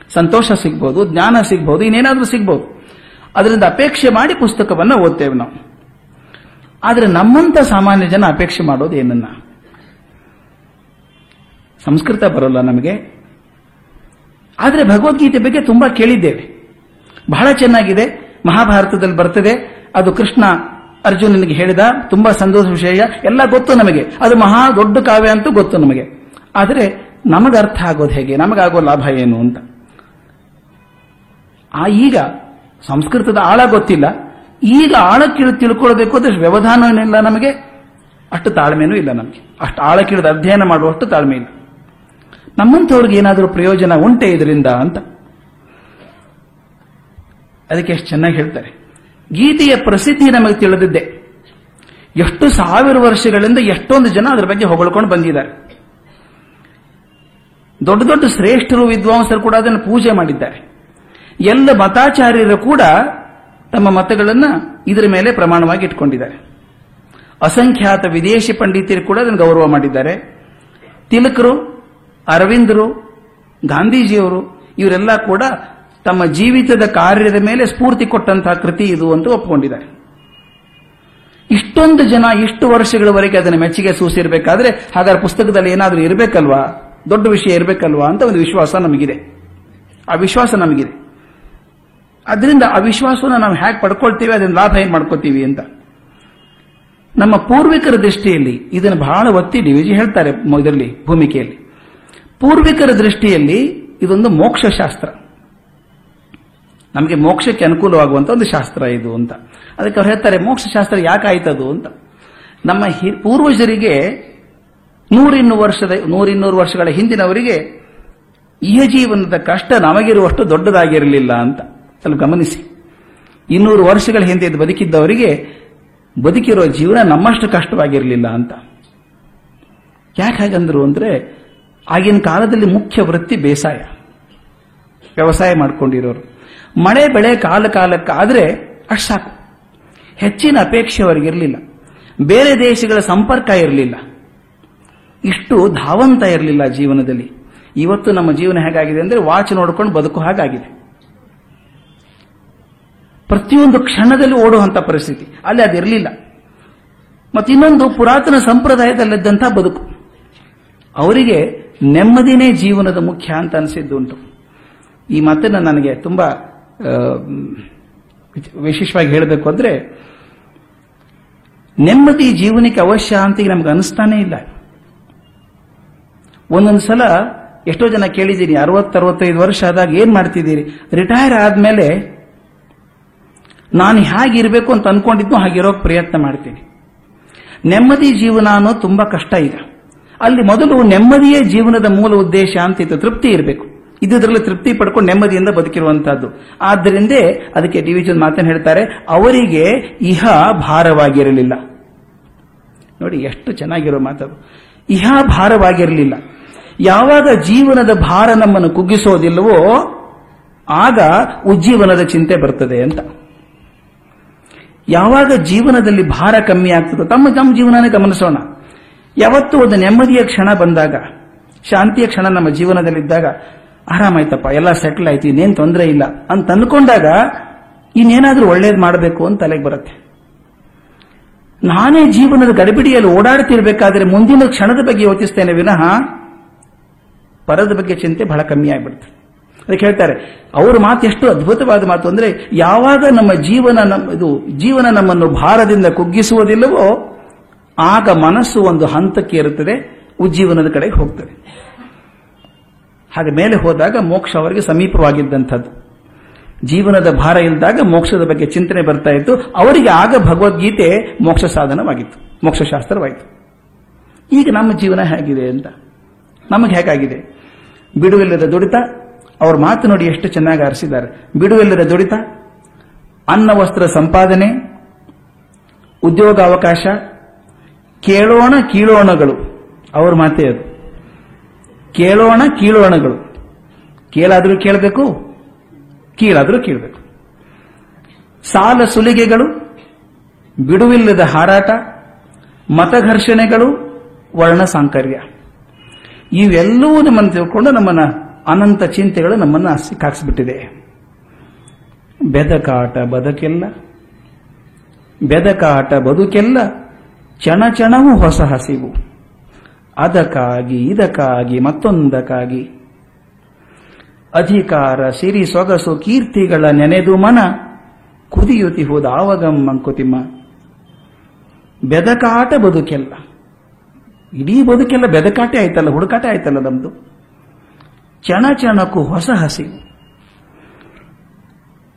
ಸಂತೋಷ ಸಿಗ್ಬೋದು, ಜ್ಞಾನ ಸಿಗ್ಬೋದು, ಇನ್ನೇನಾದರೂ ಸಿಗ್ಬೋದು. ಅದರಿಂದ ಅಪೇಕ್ಷೆ ಮಾಡಿ ಪುಸ್ತಕವನ್ನು ಓದ್ತೇವೆ ನಾವು. ಆದರೆ ನಮ್ಮಂತ ಸಾಮಾನ್ಯ ಜನ ಅಪೇಕ್ಷೆ ಮಾಡೋದು ಏನನ್ನ? ಸಂಸ್ಕೃತ ಬರೋಲ್ಲ ನಮಗೆ. ಆದರೆ ಭಗವದ್ಗೀತೆ ಬಗ್ಗೆ ತುಂಬಾ ಕೇಳಿದ್ದೇವೆ. ಬಹಳ ಚೆನ್ನಾಗಿದೆ, ಮಹಾಭಾರತದಲ್ಲಿ ಬರ್ತದೆ. ಅದು ಕೃಷ್ಣ ಅರ್ಜುನನಿಗೆ ಹೇಳಿದ, ತುಂಬಾ ಸಂತೋಷ ವಿಷಯ. ಎಲ್ಲ ಗೊತ್ತು ನಮಗೆ. ಅದು ಮಹಾ ದೊಡ್ಡ ಕಾವ್ಯ ಅಂತೂ ಗೊತ್ತು ನಮಗೆ. ಆದರೆ ನಮಗೆ ಅರ್ಥ ಆಗೋದು ಹೇಗೆ? ನಮಗಾಗೋ ಲಾಭ ಏನು ಅಂತ. ಆ ಈಗ ಸಂಸ್ಕೃತದ ಆಳ ಗೊತ್ತಿಲ್ಲ. ಈಗ ಆಳಕ್ಕಿಳಿದು ತಿಳ್ಕೊಳ್ಬೇಕು ಅಂದ್ರೆ ವ್ಯವಧಾನವಿಲ್ಲ ನಮಗೆ ಅಷ್ಟು ತಾಳ್ಮೆನೂ ಇಲ್ಲ ನಮಗೆ. ಅಷ್ಟು ಆಳಕ್ಕಿಳಿದು ಅಧ್ಯಯನ ಮಾಡುವಷ್ಟು ತಾಳ್ಮೆ ಇಲ್ಲ. ನಮ್ಮಂಥವ್ರಿಗೆ ಏನಾದರೂ ಪ್ರಯೋಜನ ಉಂಟೆ ಇದರಿಂದ ಅಂತ. ಅದಕ್ಕೆ ಎಷ್ಟು ಚೆನ್ನಾಗಿ ಹೇಳ್ತಾರೆ. ಗೀತೆಯ ಪ್ರಸಿದ್ಧಿ ನಮಗೆ ತಿಳಿದಿದ್ದೆ. ಎಷ್ಟು ಸಾವಿರ ವರ್ಷಗಳಿಂದ ಎಷ್ಟೊಂದು ಜನ ಅದರ ಬಗ್ಗೆ ಹೊಗಳ್ಕೊಂಡು ಬಂದಿದ್ದಾರೆ. ದೊಡ್ಡ ದೊಡ್ಡ ಶ್ರೇಷ್ಠರು, ವಿದ್ವಾಂಸರು ಕೂಡ ಅದನ್ನು ಪೂಜೆ ಮಾಡಿದ್ದಾರೆ. ಎಲ್ಲ ಮತಾಚಾರ್ಯರು ಕೂಡ ತಮ್ಮ ಮತಗಳನ್ನು ಇದರ ಮೇಲೆ ಪ್ರಮಾಣವಾಗಿ ಇಟ್ಕೊಂಡಿದ್ದಾರೆ. ಅಸಂಖ್ಯಾತ ವಿದೇಶಿ ಪಂಡಿತರು ಕೂಡ ಅದನ್ನು ಗೌರವ ಮಾಡಿದ್ದಾರೆ. ತಿಲಕರು, ಅರವಿಂದರು, ಗಾಂಧೀಜಿಯವರು, ಇವರೆಲ್ಲ ಕೂಡ ತಮ್ಮ ಜೀವಿತದ ಕಾರ್ಯದ ಮೇಲೆ ಸ್ಫೂರ್ತಿ ಕೊಟ್ಟಂತಹ ಕೃತಿ ಇದು ಅಂತ ಒಪ್ಪಿಕೊಂಡಿದ್ದಾರೆ. ಇಷ್ಟೊಂದು ಜನ ಇಷ್ಟು ವರ್ಷಗಳವರೆಗೆ ಅದನ್ನು ಮೆಚ್ಚುಗೆ ಸೂಸಿರಬೇಕಾದ್ರೆ ಹಾಗಾದ್ರೆ ಪುಸ್ತಕದಲ್ಲಿ ಏನಾದರೂ ಇರಬೇಕಲ್ವಾ? ದೊಡ್ಡ ವಿಷಯ ಇರಬೇಕಲ್ವಾ ಅಂತ ಒಂದು ವಿಶ್ವಾಸ ನಮಗಿದೆ. ಆ ವಿಶ್ವಾಸ ನಮಗಿದೆ. ಅದರಿಂದ ಆ ವಿಶ್ವಾಸವನ್ನು ನಾವು ಹೇಗೆ ಪಡ್ಕೊಳ್ತೀವಿ, ಅದನ್ನ ಲಾಭ ಏನು ಮಾಡ್ಕೋತೀವಿ ಅಂತ. ನಮ್ಮ ಪೂರ್ವಿಕರ ದೃಷ್ಟಿಯಲ್ಲಿ ಇದನ್ನು ಬಹಳ ಒತ್ತಿ ವಿಜಿ ಹೇಳ್ತಾರೆ ಇದರಲ್ಲಿ, ಭೂಮಿಕೆಯಲ್ಲಿ. ಪೂರ್ವಿಕರ ದೃಷ್ಟಿಯಲ್ಲಿ ಇದೊಂದು ಮೋಕ್ಷ ಶಾಸ್ತ್ರ ನಮಗೆ ಮೋಕ್ಷಕ್ಕೆ ಅನುಕೂಲವಾಗುವಂತ ಒಂದು ಶಾಸ್ತ್ರ ಇದು ಅಂತ. ಅದಕ್ಕೆ ಅವ್ರು ಹೇಳ್ತಾರೆ ಮೋಕ್ಷ ಶಾಸ್ತ್ರ ಯಾಕಾಯ್ತದು ಅಂತ. ನಮ್ಮ ಪೂರ್ವಜರಿಗೆ ನೂರಿನ್ನೂರು ವರ್ಷದ, ನೂರಿನ್ನೂರು ವರ್ಷಗಳ ಹಿಂದಿನವರಿಗೆ ಈ ಜೀವನದ ಕಷ್ಟ ನಮಗಿರುವಷ್ಟು ದೊಡ್ಡದಾಗಿರಲಿಲ್ಲ ಅಂತ ಸ್ವಲ್ಪ ಗಮನಿಸಿ. ಇನ್ನೂರು ವರ್ಷಗಳ ಹಿಂದೆ ಬದುಕಿದ್ದವರಿಗೆ ಬದುಕಿರೋ ಜೀವನ ನಮ್ಮಷ್ಟು ಕಷ್ಟವಾಗಿರಲಿಲ್ಲ ಅಂತ. ಯಾಕೆ ಹಾಗಂದ್ರು ಅಂದ್ರೆ ಆಗಿನ ಕಾಲದಲ್ಲಿ ಮುಖ್ಯ ವೃತ್ತಿ ಬೇಸಾಯ. ವ್ಯವಸಾಯ ಮಾಡ್ಕೊಂಡಿರೋರು. ಮಳೆ ಬೆಳೆ ಕಾಲ ಕಾಲಕ್ಕಾದರೆ ಅಷ್ಟು ಸಾಕು. ಹೆಚ್ಚಿನ ಅಪೇಕ್ಷೆ ಅವರಿಗಿರಲಿಲ್ಲ. ಬೇರೆ ದೇಶಗಳ ಸಂಪರ್ಕ ಇರಲಿಲ್ಲ. ಇಷ್ಟು ಧಾವಂತ ಇರಲಿಲ್ಲ ಜೀವನದಲ್ಲಿ. ಇವತ್ತು ನಮ್ಮ ಜೀವನ ಹೇಗಾಗಿದೆ ಅಂದ್ರೆ ವಾಚ್ ನೋಡ್ಕೊಂಡು ಬದುಕು ಹಾಗಾಗಿದೆ. ಪ್ರತಿಯೊಂದು ಕ್ಷಣದಲ್ಲಿ ಓಡುವಂತ ಪರಿಸ್ಥಿತಿ. ಅಲ್ಲಿ ಅದಿರಲಿಲ್ಲ ಮತ್ತು ಇನ್ನೊಂದು ಪುರಾತನ ಸಂಪ್ರದಾಯದಲ್ಲಿದ್ದಂಥ ಬದುಕು. ಅವರಿಗೆ ನೆಮ್ಮದಿನೇ ಜೀವನದ ಮುಖ್ಯ ಅಂತ ಅನಿಸಿದ್ದುಂಟು ಈ ಮಾತನ್ನು ನನಗೆ ತುಂಬಾ ವಿಶೇಷವಾಗಿ ಹೇಳಬೇಕು ಅಂದ್ರೆ, ನೆಮ್ಮದಿ ಜೀವನಕ್ಕೆ ಅವಶ್ಯ ಅಂತ ನಮ್ಗೆ ಅನಿಸ್ತಾನೇ ಇಲ್ಲ. ಒಂದೊಂದು ಸಲ ಎಷ್ಟೋ ಜನ ಕೇಳಿದ್ದೀನಿ, ಅರವತ್ತರವತ್ತೈದು ವರ್ಷ ಆದಾಗ ಏನ್ ಮಾಡ್ತಿದ್ದೀರಿ? ರಿಟೈರ್ ಆದ್ಮೇಲೆ ನಾನು ಹೇಗಿರಬೇಕು ಅಂತ ಅನ್ಕೊಂಡಿದ್ನು ಹಾಗಿರೋಕೆ ಪ್ರಯತ್ನ ಮಾಡ್ತೀನಿ. ನೆಮ್ಮದಿ ಜೀವನ ಅನ್ನೋ ತುಂಬಾ ಕಷ್ಟ ಈಗ. ಅಲ್ಲಿ ಮೊದಲು ನೆಮ್ಮದಿಯೇ ಜೀವನದ ಮೂಲ ಉದ್ದೇಶ ಅಂತ ಇತ್ತು, ತೃಪ್ತಿ ಇರಬೇಕು. ಇದ್ರಲ್ಲಿ ತೃಪ್ತಿ ಪಡ್ಕೊಂಡು ನೆಮ್ಮದಿಯಿಂದ ಬದುಕಿರುವಂತಹದ್ದು. ಆದ್ದರಿಂದ ಅದಕ್ಕೆ ಡಿ ಮಾತನ್ನು ಹೇಳ್ತಾರೆ, ಅವರಿಗೆ ಇಹ ಭಾರವಾಗಿರಲಿಲ್ಲ. ನೋಡಿ, ಎಷ್ಟು ಚೆನ್ನಾಗಿರೋ ಮಾತದು. ಇಹ ಭಾರವಾಗಿರಲಿಲ್ಲ. ಯಾವಾಗ ಜೀವನದ ಭಾರ ನಮ್ಮನ್ನು ಕುಗ್ಗಿಸೋದಿಲ್ಲವೋ ಆಗ ಉಜ್ಜೀವನದ ಚಿಂತೆ ಬರ್ತದೆ ಅಂತ. ಯಾವಾಗ ಜೀವನದಲ್ಲಿ ಭಾರ ಕಮ್ಮಿ ಆಗ್ತದೋ, ತಮ್ಮ ತಮ್ಮ ಜೀವನನೇ ಗಮನಿಸೋಣ. ಯಾವತ್ತೂ ಒಂದು ನೆಮ್ಮದಿಯ ಕ್ಷಣ ಬಂದಾಗ, ಶಾಂತಿಯ ಕ್ಷಣ ನಮ್ಮ ಜೀವನದಲ್ಲಿದ್ದಾಗ, ಆರಾಮಾಯ್ತಪ್ಪ, ಎಲ್ಲ ಸೆಟ್ಲ್ ಆಯ್ತು, ಇನ್ನೇನು ತೊಂದರೆ ಇಲ್ಲ ಅಂತ ಅಂದ್ಕೊಂಡಾಗ ಇನ್ನೇನಾದ್ರೂ ಒಳ್ಳೇದು ಮಾಡಬೇಕು ಅಂತ ತಲೆಗೆ ಬರುತ್ತೆ. ನಾನೇ ಜೀವನದ ಗಡಿಬಿಡಿಯಲ್ಲಿ ಓಡಾಡ್ತಿರ್ಬೇಕಾದ್ರೆ ಮುಂದಿನ ಕ್ಷಣದ ಬಗ್ಗೆ ಯೋಚಿಸ್ತೇನೆ ವಿನಃ ಪರದ ಬಗ್ಗೆ ಚಿಂತೆ ಬಹಳ ಕಮ್ಮಿ ಆಗ್ಬಿಡುತ್ತೆ ಅದಕ್ಕೆ ಹೇಳ್ತಾರೆ, ಅವ್ರ ಮಾತು ಎಷ್ಟು ಅದ್ಭುತವಾದ ಮಾತು ಅಂದ್ರೆ, ಯಾವಾಗ ನಮ್ಮ ಜೀವನ ನಮ್ಮ ಇದು ಜೀವನ ನಮ್ಮನ್ನು ಭಾರದಿಂದ ಕುಗ್ಗಿಸುವುದಿಲ್ಲವೋ, ಆಗ ಮನಸ್ಸು ಒಂದು ಹಂತಕ್ಕೆ ಇರುತ್ತದೆ, ಉಜ್ಜೀವನದ ಕಡೆಗೆ ಹೋಗ್ತದೆ. ಹಾಗೆ ಮೇಲೆ ಹೋದಾಗ ಮೋಕ್ಷ ಅವರಿಗೆ ಸಮೀಪವಾಗಿದ್ದಂಥದ್ದು. ಜೀವನದ ಭಾರ ಇಲ್ಲದಾಗ ಮೋಕ್ಷದ ಬಗ್ಗೆ ಚಿಂತನೆ ಬರ್ತಾ ಇತ್ತು. ಅವರಿಗೆ ಆಗ ಭಗವದ್ಗೀತೆ ಮೋಕ್ಷ ಸಾಧನವಾಗಿತ್ತು ಮೋಕ್ಷ ಶಾಸ್ತ್ರವಾಯಿತು ಈಗ ನಮ್ಮ ಜೀವನ ಹೇಗಿದೆ ಅಂತ. ನಮಗೆ ಹೇಗಾಗಿದೆ? ಬಿಡುವಿಲ್ಲದ ದುಡಿತ, ಅವ್ರ ಮಾತು ನೋಡಿ ಎಷ್ಟು ಚೆನ್ನಾಗಿ ಆರಿಸಿದ್ದಾರೆ. ಬಿಡುವಿಲ್ಲದ ದುಡಿತ, ಅನ್ನ ವಸ್ತ್ರ ಸಂಪಾದನೆ ಉದ್ಯೋಗಾವಕಾಶ ಕೇಳೋಣ ಕೀಳೋಣಗಳು. ಅವ್ರ ಮಾತೇ ಅದು. ಕೇಳೋಣ ಕೀಳೋಣಗಳು. ಕೇಳಾದರೂ ಕೇಳಬೇಕು, ಕೀಳಾದ್ರೂ ಕೇಳಬೇಕು. ಸಾಲ ಸುಲಿಗೆಗಳು, ಬಿಡುವಿಲ್ಲದ ಹಾರಾಟ, ಮತಘರ್ಷಣೆಗಳು ವರ್ಣ ಸಾಂಕರ್ಯ ಇವೆಲ್ಲವೂ ನಮ್ಮನ್ನು ತಿಳ್ಕೊಂಡು ನಮ್ಮನ್ನ ಅನಂತ ಚಿಂತೆಗಳು ನಮ್ಮನ್ನ ಸಿಕ್ಕಾಕ್ಸ್ಬಿಟ್ಟಿದೆ ಬೆದಕಾಟ ಬದುಕೆಲ್ಲ ಬೆದಕಾಟ ಬದುಕೆಲ್ಲ ಚಣ ಚಣವೂ ಹೊಸ ಹಸಿವು. ಅದಕ್ಕಾಗಿ, ಇದಕ್ಕಾಗಿ, ಮತ್ತೊಂದಕ್ಕಾಗಿ. ಅಧಿಕಾರ, ಸಿರಿ, ಸೊಗಸು, ಕೀರ್ತಿಗಳ ನೆನೆದು ಮನ ಕುದಿಯುತಿ ಹೋದ ಆವಗಂ ಮಂಕುತಿಮ್ಮ. ಬೆದಕಾಟ ಬದುಕೆಲ್ಲ. ಇಡೀ ಬದುಕೆಲ್ಲ ಬೆದಕಾಟೆ ಆಯ್ತಲ್ಲ, ಹುಡುಕಾಟ ಆಯ್ತಲ್ಲ ನಮ್ದು? ಚಣ ಚಣಕ್ಕೂ ಹೊಸ ಹಸಿ.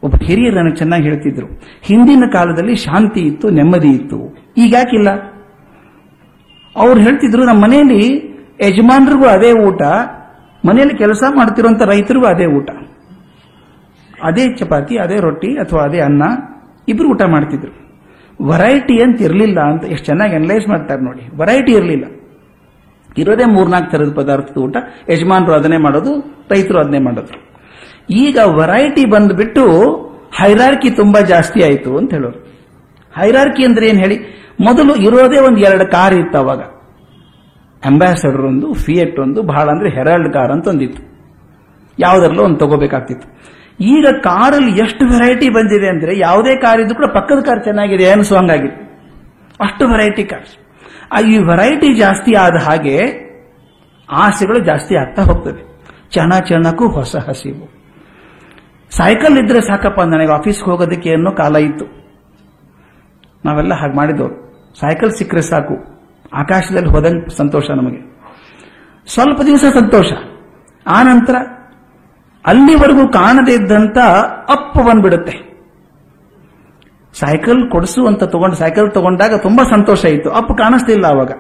ಒಬ್ಬ ಹಿರಿಯರು ನನಗೆ ಚೆನ್ನಾಗಿ ಹೇಳ್ತಿದ್ರು, ಹಿಂದಿನ ಕಾಲದಲ್ಲಿ ಶಾಂತಿ ಇತ್ತು, ನೆಮ್ಮದಿ ಇತ್ತು. ಈಗ ಯಾಕಿಲ್ಲ? ಅವ್ರು ಹೇಳ್ತಿದ್ರು, ನಮ್ಮ ಮನೆಯಲ್ಲಿ ಯಜಮಾನ್ರಿಗೂ ಅದೇ ಊಟ, ಮನೆಯಲ್ಲಿ ಕೆಲಸ ಮಾಡ್ತಿರುವಂತ ರೈತರಿಗೂ ಅದೇ ಊಟ. ಅದೇ ಚಪಾತಿ, ಅದೇ ರೊಟ್ಟಿ ಅಥವಾ ಅದೇ ಅನ್ನ, ಇಬ್ರು ಊಟ ಮಾಡ್ತಿದ್ರು. ವೆರೈಟಿ ಅಂತ ಇರಲಿಲ್ಲ ಅಂತ, ಎಷ್ಟು ಚೆನ್ನಾಗಿ ಅನಲೈಸ್ ಮಾಡ್ತಾರೆ ನೋಡಿ. ವೆರೈಟಿ ಇರಲಿಲ್ಲ. ಇರೋದೇ ಮೂರ್ನಾಲ್ಕು ಥರದ ಪದಾರ್ಥದ ಊಟ. ಯಜಮಾನರು ಅದನ್ನೇ ಮಾಡೋದು, ರೈತರು ಅದನ್ನೇ ಮಾಡೋದು. ಈಗ ವೆರೈಟಿ ಬಂದ್ಬಿಟ್ಟು ಹೈರಾರ್ಕಿ ತುಂಬಾ ಜಾಸ್ತಿ ಆಯಿತು ಅಂತ ಹೇಳೋರು. ಹೈರಾರ್ಕಿ ಅಂದ್ರೆ ಏನ್ ಹೇಳಿ, ಮೊದಲು ಇರೋದೇ ಒಂದು ಎರಡು ಕಾರ್ ಇತ್ತು ಅವಾಗ. ಅಂಬಾಸಡರ್ ಒಂದು ಫಿಯೆಟ್ ಒಂದು, ಬಹಳ ಅಂದ್ರೆ ಹೆರಾಲ್ಡ್ ಕಾರ್ ಅಂತ ಒಂದಿತ್ತು. ಯಾವುದರಲ್ಲೂ ಒಂದು ತಗೋಬೇಕಾಗ್ತಿತ್ತು. ಈಗ ಕಾರಲ್ಲಿ ಎಷ್ಟು ವೆರೈಟಿ ಬಂದಿದೆ ಅಂದ್ರೆ, ಯಾವುದೇ ಕಾರ್ ಇದ್ರು ಕೂಡ ಪಕ್ಕದ ಕಾರ್ ಚೆನ್ನಾಗಿದೆ ಅನಿಸುವಂಗಾಗಿದೆ ಅಷ್ಟು ವೆರೈಟಿ ಕಾರ್ ಈ ವೆರೈಟಿ ಜಾಸ್ತಿ ಆದ ಹಾಗೆ ಆಸೆಗಳು ಜಾಸ್ತಿ ಆಗ್ತಾ ಹೋಗ್ತವೆ. ಚಣ ಚಣಕ್ಕೂ ಹೊಸ ಹಸಿವು. ಸೈಕಲ್ ಇದ್ರೆ ಸಾಕಪ್ಪ ನನಗೆ ಆಫೀಸ್ಗೆ ಹೋಗೋದಕ್ಕೆ ಅನ್ನೋ ಕಾಲ ಇತ್ತು. ನಾವೆಲ್ಲ ಹಾಗೆ ಮಾಡಿದವರು ಸೈಕಲ್ ಸಿಕ್ಕರೆ ಸಾಕು. ಆಕಾಶದಲ್ಲಿ ಹೋದಂಗೆ ಸಂತೋಷ ನಮಗೆ. ಸ್ವಲ್ಪ ದಿವಸ ಸಂತೋಷ. ಆ ನಂತರ ಅಲ್ಲಿವರೆಗೂ ಕಾಣದೇ ಇದ್ದಂತ ಅಪ್ಪ ಬಂದ್ಬಿಡುತ್ತೆ. ಸೈಕಲ್ ಕೊಡಿಸು ಅಂತ ತಗೊಂಡು ಸೈಕಲ್ ತಗೊಂಡಾಗ ತುಂಬಾ ಸಂತೋಷ ಇತ್ತು. ಅಪ್ಪ ಕಾಣಿಸ್ತಿಲ್ಲ ಅವಾಗ.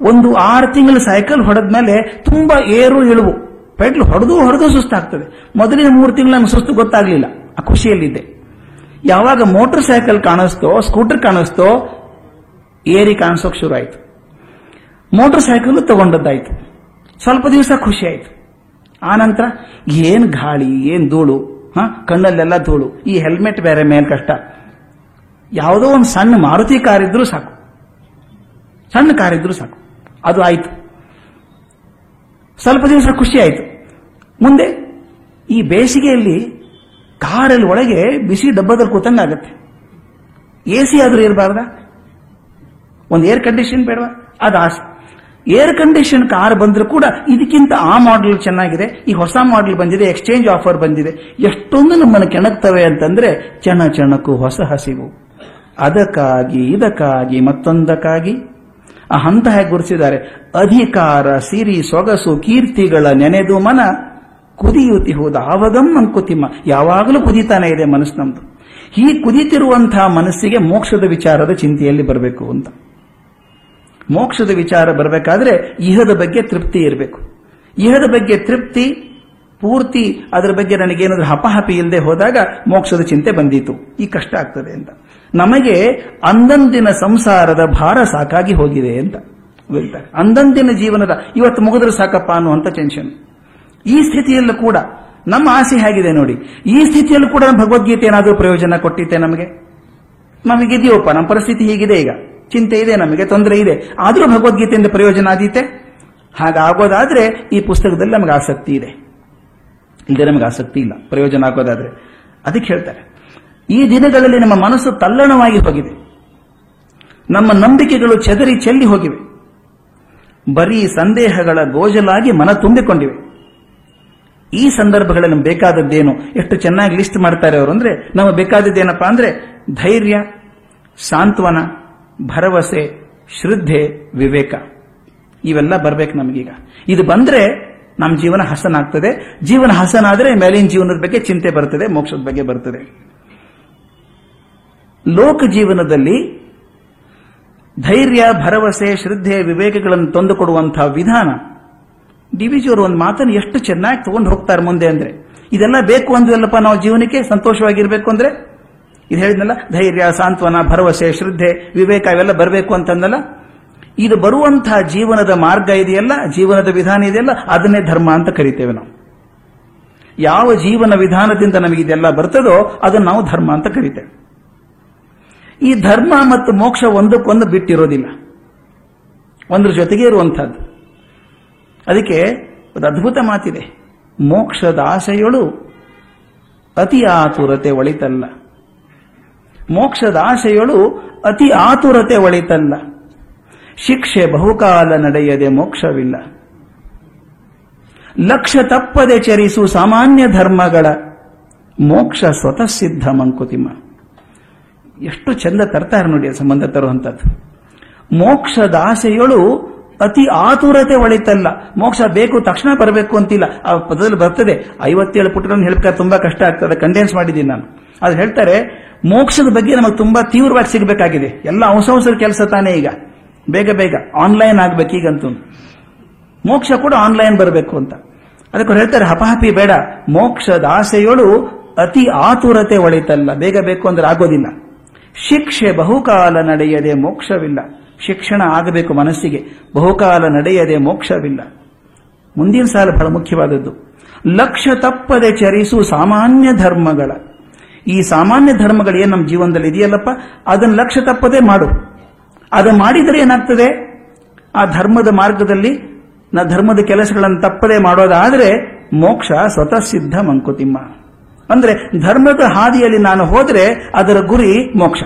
ಒಂದು ಆರು ತಿಂಗಳು ಸೈಕಲ್ ಹೊಡೆದ ಮೇಲೆ ತುಂಬಾ ಏರು ಇಳುವು. ಪೆಟ್ಲು ಹೊಡೆದು ಹೊಡೆದು ಸುಸ್ತಾಗ್ತದೆ. ಮೊದಲಿನ ಮೂರು ತಿಂಗಳು ನಮ್ಗೆ ಸುಸ್ತು ಗೊತ್ತಾಗ್ಲಿಲ್ಲ. ಆ ಖುಷಿಯಲ್ಲಿದ್ದೆ. ಯಾವಾಗ ಮೋಟರ್ ಸೈಕಲ್ ಕಾಣಿಸ್ತೋ ಸ್ಕೂಟರ್ ಕಾಣಿಸ್ತೋ, ಏರಿ ಕಾಣಿಸೋಕ್ ಶುರು ಆಯ್ತು ಮೋಟರ್ ಸೈಕಲ್ ತಗೊಂಡದ್ದಾಯ್ತು. ಸ್ವಲ್ಪ ದಿವಸ ಖುಷಿ ಆಯ್ತು. ಆನಂತರ ಏನ್ ಗಾಳಿ, ಏನ್ ಧೂಳು ಕಣ್ಣಲ್ಲೆಲ್ಲ ಧೂಳು. ಈ ಹೆಲ್ಮೆಟ್ ಬೇರೆ ಮೇಲ್ ಕಷ್ಟ ಯಾವುದೋ ಒಂದು ಸಣ್ಣ ಮಾರುತಿ ಕಾರ್ ಇದ್ರೂ ಸಾಕು. ಸಣ್ಣ ಕಾರ್ ಇದ್ರೂ ಸಾಕು. ಅದು ಆಯ್ತು. ಸ್ವಲ್ಪ ದಿವಸ ಖುಷಿ ಆಯ್ತು. ಮುಂದೆ ಈ ಬೇಸಿಗೆಯಲ್ಲಿ ಕಾರಲ್ಲಿ ಒಳಗೆ ಬಿಸಿ ಡಬ್ಬದಲ್ಲಿ ಕೂತಂಗಾಗತ್ತೆ ಎ ಸಿ ಆದ್ರೂ ಇರಬಾರ್ದ? ಒಂದು ಏರ್ ಕಂಡೀಷನ್ ಬೇಡವಾ? ಅದು ಆಸೆ ಏರ್ ಕಂಡೀಷನ್ ಕಾರ್ ಬಂದರೂ ಕೂಡ ಇದಕ್ಕಿಂತ ಆ ಮಾಡೆಲ್ ಚೆನ್ನಾಗಿದೆ. ಈ ಹೊಸ ಮಾಡೆಲ್ ಬಂದಿದೆ ಎಕ್ಸ್ಚೇಂಜ್ ಆಫರ್ ಬಂದಿದೆ. ಎಷ್ಟೊಂದು ನಮ್ಮನ್ನು ಕೆಣಕ್ತವೆ ಅಂತಂದ್ರೆ ಚಣ ಚಣಕು ಹೊಸ ಹಸಿವು. ಅದಕ್ಕಾಗಿ, ಇದಕ್ಕಾಗಿ, ಮತ್ತೊಂದಕ್ಕಾಗಿ. ಆ ಹಂತ ಹೇಗೆ ಗುರುತಿಸಿದ್ದಾರೆ? ಅಧಿಕಾರ, ಸಿರಿ, ಸೊಗಸು, ಕೀರ್ತಿಗಳ ನೆನೆದು ಮನ ಕುದಿಯುತ್ತಿಹುದು ಆವಗಂ ಅಂಕುತಿಮ್ಮ. ಯಾವಾಗಲೂ ಕುದಿತಾನೆ ಇದೆ ಮನಸ್ಸು ನಮ್ದು. ಈ ಕುದಿತಿರುವಂತಹ ಮನಸ್ಸಿಗೆ ಮೋಕ್ಷದ ವಿಚಾರದ ಚಿಂತೆಯಲ್ಲಿ ಬರಬೇಕು ಅಂತ. ಮೋಕ್ಷದ ವಿಚಾರ ಬರಬೇಕಾದ್ರೆ ಇಹದ ಬಗ್ಗೆ ತೃಪ್ತಿ ಇರಬೇಕು. ಇಹದ ಬಗ್ಗೆ ತೃಪ್ತಿ, ಪೂರ್ತಿ, ಅದರ ಬಗ್ಗೆ ನನಗೇನಾದ್ರೂ ಹಪಹಪಿ ಇಲ್ಲದೆ ಹೋದಾಗ ಮೋಕ್ಷದ ಚಿಂತೆ ಬಂದೀತು. ಈ ಕಷ್ಟ ಆಗ್ತದೆ ಅಂತ. ನಮಗೆ ಅಂದಂದಿನ ಸಂಸಾರದ ಭಾರ ಸಾಕಾಗಿ ಹೋಗಿದೆ ಅಂತ ಹೇಳ್ತಾರೆ. ಅಂದಂದಿನ ಜೀವನದ ಇವತ್ತು ಮುಗಿದ್ರೆ ಸಾಕಪ್ಪ ಅನ್ನುವಂತ ಟೆನ್ಷನ್ ಈ ಸ್ಥಿತಿಯಲ್ಲೂ ಕೂಡ ನಮ್ಮ ಆಸೆ ಹೇಗಿದೆ ನೋಡಿ. ಈ ಸ್ಥಿತಿಯಲ್ಲೂ ಕೂಡ ಭಗವದ್ಗೀತೆ ಏನಾದರೂ ಪ್ರಯೋಜನ ಕೊಟ್ಟಿತ್ತೆ ನಮಗೆ? ನಮಗಿದೆಯೋಪ್ಪ ನಮ್ಮ ಪರಿಸ್ಥಿತಿ ಹೀಗಿದೆ ಈಗ. ಚಿಂತೆ ಇದೆ, ನಮಗೆ ತೊಂದರೆ ಇದೆ. ಆದರೂ ಭಗವದ್ಗೀತೆಯಿಂದ ಪ್ರಯೋಜನ ಆದೀತೆ. ಹಾಗಾಗೋದಾದ್ರೆ ಈ ಪುಸ್ತಕದಲ್ಲಿ ನಮಗೆ ಆಸಕ್ತಿ ಇದೆ. ಇಲ್ಲದೆ ನಮಗೆ ಆಸಕ್ತಿ ಇಲ್ಲ. ಪ್ರಯೋಜನ ಆಗೋದಾದ್ರೆ. ಅದಕ್ಕೆ ಹೇಳ್ತಾರೆ. ಈ ದಿನಗಳಲ್ಲಿ ನಮ್ಮ ಮನಸ್ಸು ತಲ್ಲಣವಾಗಿ ಹೋಗಿದೆ. ನಮ್ಮ ನಂಬಿಕೆಗಳು ಚದರಿ ಚೆಲ್ಲಿ ಹೋಗಿವೆ. ಬರೀ ಸಂದೇಹಗಳ ಗೋಜಲಾಗಿ ಮನ ತುಂಬಿಕೊಂಡಿವೆ. ಈ ಸಂದರ್ಭಗಳಲ್ಲಿ ನಮ್ಗೆ ಬೇಕಾದದ್ದೇನು? ಎಷ್ಟು ಚೆನ್ನಾಗಿ ಲಿಸ್ಟ್ ಮಾಡ್ತಾರೆ ಅವರು ಅಂದ್ರೆ, ನಮಗೆ ಬೇಕಾದದ್ದೇನಪ್ಪ ಅಂದ್ರೆ ಧೈರ್ಯ, ಸಾಂತ್ವನ ಭರವಸೆ, ಶ್ರದ್ಧೆ, ವಿವೇಕ. ಇವೆಲ್ಲ ಬರ್ಬೇಕು ನಮಗೀಗ. ಇದು ಬಂದ್ರೆ ನಮ್ಮ ಜೀವನ ಹಸನಾಗ್ತದೆ. ಜೀವನ ಹಸನಾದ್ರೆ ಮೇಲಿನ ಜೀವನದ ಬಗ್ಗೆ ಚಿಂತೆ ಬರ್ತದೆ, ಮೋಕ್ಷದ ಬಗ್ಗೆ ಬರ್ತದೆ. ಲೋಕ ಜೀವನದಲ್ಲಿ ಧೈರ್ಯ, ಭರವಸೆ, ಶ್ರದ್ಧೆ, ವಿವೇಕಗಳನ್ನು ತಂದುಕೊಡುವಂತಹ ವಿಧಾನ ಡಿವಿಜಿಯವರು ಒಂದು ಮಾತನ್ನು ಎಷ್ಟು ಚೆನ್ನಾಗಿ ತಗೊಂಡು ಹೋಗ್ತಾರೆ ಮುಂದೆ ಅಂದ್ರೆ. ಇದೆಲ್ಲ ಬೇಕು ಅಂದ್ವಲ್ಲಪ್ಪ ನಾವು ಜೀವನಕ್ಕೆ, ಸಂತೋಷವಾಗಿರ್ಬೇಕು ಅಂದ್ರೆ. ಇದು ಹೇಳಿದ್ನಲ್ಲ, ಧೈರ್ಯ, ಸಾಂತ್ವನ, ಭರವಸೆ, ಶ್ರದ್ಧೆ, ವಿವೇಕ, ಇವೆಲ್ಲ ಬರಬೇಕು ಅಂತಂದಲ್ಲ? ಇದು ಬರುವಂತಹ ಜೀವನದ ಮಾರ್ಗ ಇದೆಯಲ್ಲ, ಜೀವನದ ವಿಧಾನ ಇದೆಯಲ್ಲ, ಅದನ್ನೇ ಧರ್ಮ ಅಂತ ಕರಿತೇವೆ ನಾವು. ಯಾವ ಜೀವನ ವಿಧಾನದಿಂದ ನಮಗೆ ಇದೆಲ್ಲ ಬರ್ತದೋ, ಅದನ್ನು ನಾವು ಧರ್ಮ ಅಂತ ಕರಿತೇವೆ. ಈ ಧರ್ಮ ಮತ್ತು ಮೋಕ್ಷ ಒಂದಕ್ಕೊಂದು ಬಿಟ್ಟಿರೋದಿಲ್ಲ. ಒಂದ್ರ ಜೊತೆಗೆ ಇರುವಂತಹದ್ದು ಅದಕ್ಕೆ ಒಂದು ಅದ್ಭುತ ಮಾತಿದೆ. ಮೋಕ್ಷದ ಆಸೆಯಳು ಅತಿ ಆತುರತೆ ಒಳಿತಲ್ಲ. ಮೋಕ್ಷದ ಆಸೆಯಳು ಅತಿ ಆತುರತೆ ಒಳಿತಲ್ಲ. ಶಿಕ್ಷೆ ಬಹುಕಾಲ ನಡೆಯದೆ ಮೋಕ್ಷವಿಲ್ಲ. ಲಕ್ಷ ತಪ್ಪದೆ ಚರಿಸು ಸಾಮಾನ್ಯ ಧರ್ಮಗಳ ಮೋಕ್ಷ ಸ್ವತಃ ಸಿದ್ಧ ಮಂಕುತಿಮ್ಮ. ಎಷ್ಟು ಚಂದ ತರ್ತಾರೆ ನೋಡಿ ಸಂಬಂಧ ತರುವಂಥದ್ದು. ಮೋಕ್ಷದ ಆಸೆಯಳು ಅತಿ ಆತುರತೆ ಒಳಿತಲ್ಲ. ಮೋಕ್ಷ ಬೇಕು, ತಕ್ಷಣ ಬರಬೇಕು ಅಂತಿಲ್ಲ. ಆ ಪದದಲ್ಲಿ ಬರ್ತದೆ. ಐವತ್ತೇಳು ಪುಟಗಳನ್ನು ಹೇಳ್ಬೇಕಾದ್ರೆ ತುಂಬಾ ಕಷ್ಟ ಆಗ್ತದೆ. ಕಂಡೆನ್ಸ್ ಮಾಡಿದ್ದೀನಿ ನಾನು. ಅದು ಹೇಳ್ತಾರೆ, ಮೋಕ್ಷದ ಬಗ್ಗೆ ನಮಗೆ ತುಂಬಾ ತೀವ್ರವಾಗಿ ಸಿಗಬೇಕಾಗಿದೆ. ಎಲ್ಲ ಹೊಸ ಕೆಲಸ ತಾನೇ ಈಗ. ಬೇಗ ಬೇಗ ಆನ್ಲೈನ್ ಆಗ್ಬೇಕು ಈಗಂತೂ. ಮೋಕ್ಷ ಕೂಡ ಆನ್ಲೈನ್ ಬರಬೇಕು ಅಂತ. ಅದಕ್ಕೆ ಹೇಳ್ತಾರೆ ಹಪಹಪಿ ಬೇಡ. ಮೋಕ್ಷದ ಆಸೆಯೋಳು ಅತಿ ಆತುರತೆ ಒಳಿತಲ್ಲ. ಬೇಗ ಬೇಕು ಅಂದ್ರೆ ಆಗೋದಿಲ್ಲ. ಶಿಕ್ಷೆ ಬಹುಕಾಲ ನಡೆಯದೆ ಮೋಕ್ಷವಿಲ್ಲ. ಶಿಕ್ಷಣ ಆಗಬೇಕು ಮನಸ್ಸಿಗೆ. ಬಹುಕಾಲ ನಡೆಯದೆ ಮೋಕ್ಷವಿಲ್ಲ. ಮುಂದಿನ ಸಾಲ ಬಹಳ ಮುಖ್ಯವಾದದ್ದು. ಲಕ್ಷ ತಪ್ಪದೆ ಚರಿಸು ಸಾಮಾನ್ಯ ಧರ್ಮಗಳ. ಈ ಸಾಮಾನ್ಯ ಧರ್ಮಗಳು ಏನು ನಮ್ಮ ಜೀವನದಲ್ಲಿ ಇದೆಯಲ್ಲಪ್ಪ? ಅದನ್ನು ಲಕ್ಷ್ಯ ತಪ್ಪದೆ ಮಾಡು. ಅದು ಮಾಡಿದರೆ ಏನಾಗ್ತದೆ? ಆ ಧರ್ಮದ ಮಾರ್ಗದಲ್ಲಿ, ನಾ ಧರ್ಮದ ಕೆಲಸಗಳನ್ನು ತಪ್ಪದೆ ಮಾಡೋದಾದರೆ ಮೋಕ್ಷ ಸ್ವತಃ ಸಿದ್ಧ ಮಂಕುತಿಮ್ಮ. ಅಂದ್ರೆ ಧರ್ಮದ ಹಾದಿಯಲ್ಲಿ ನಾನು ಹೋದರೆ ಅದರ ಗುರಿ ಮೋಕ್ಷ.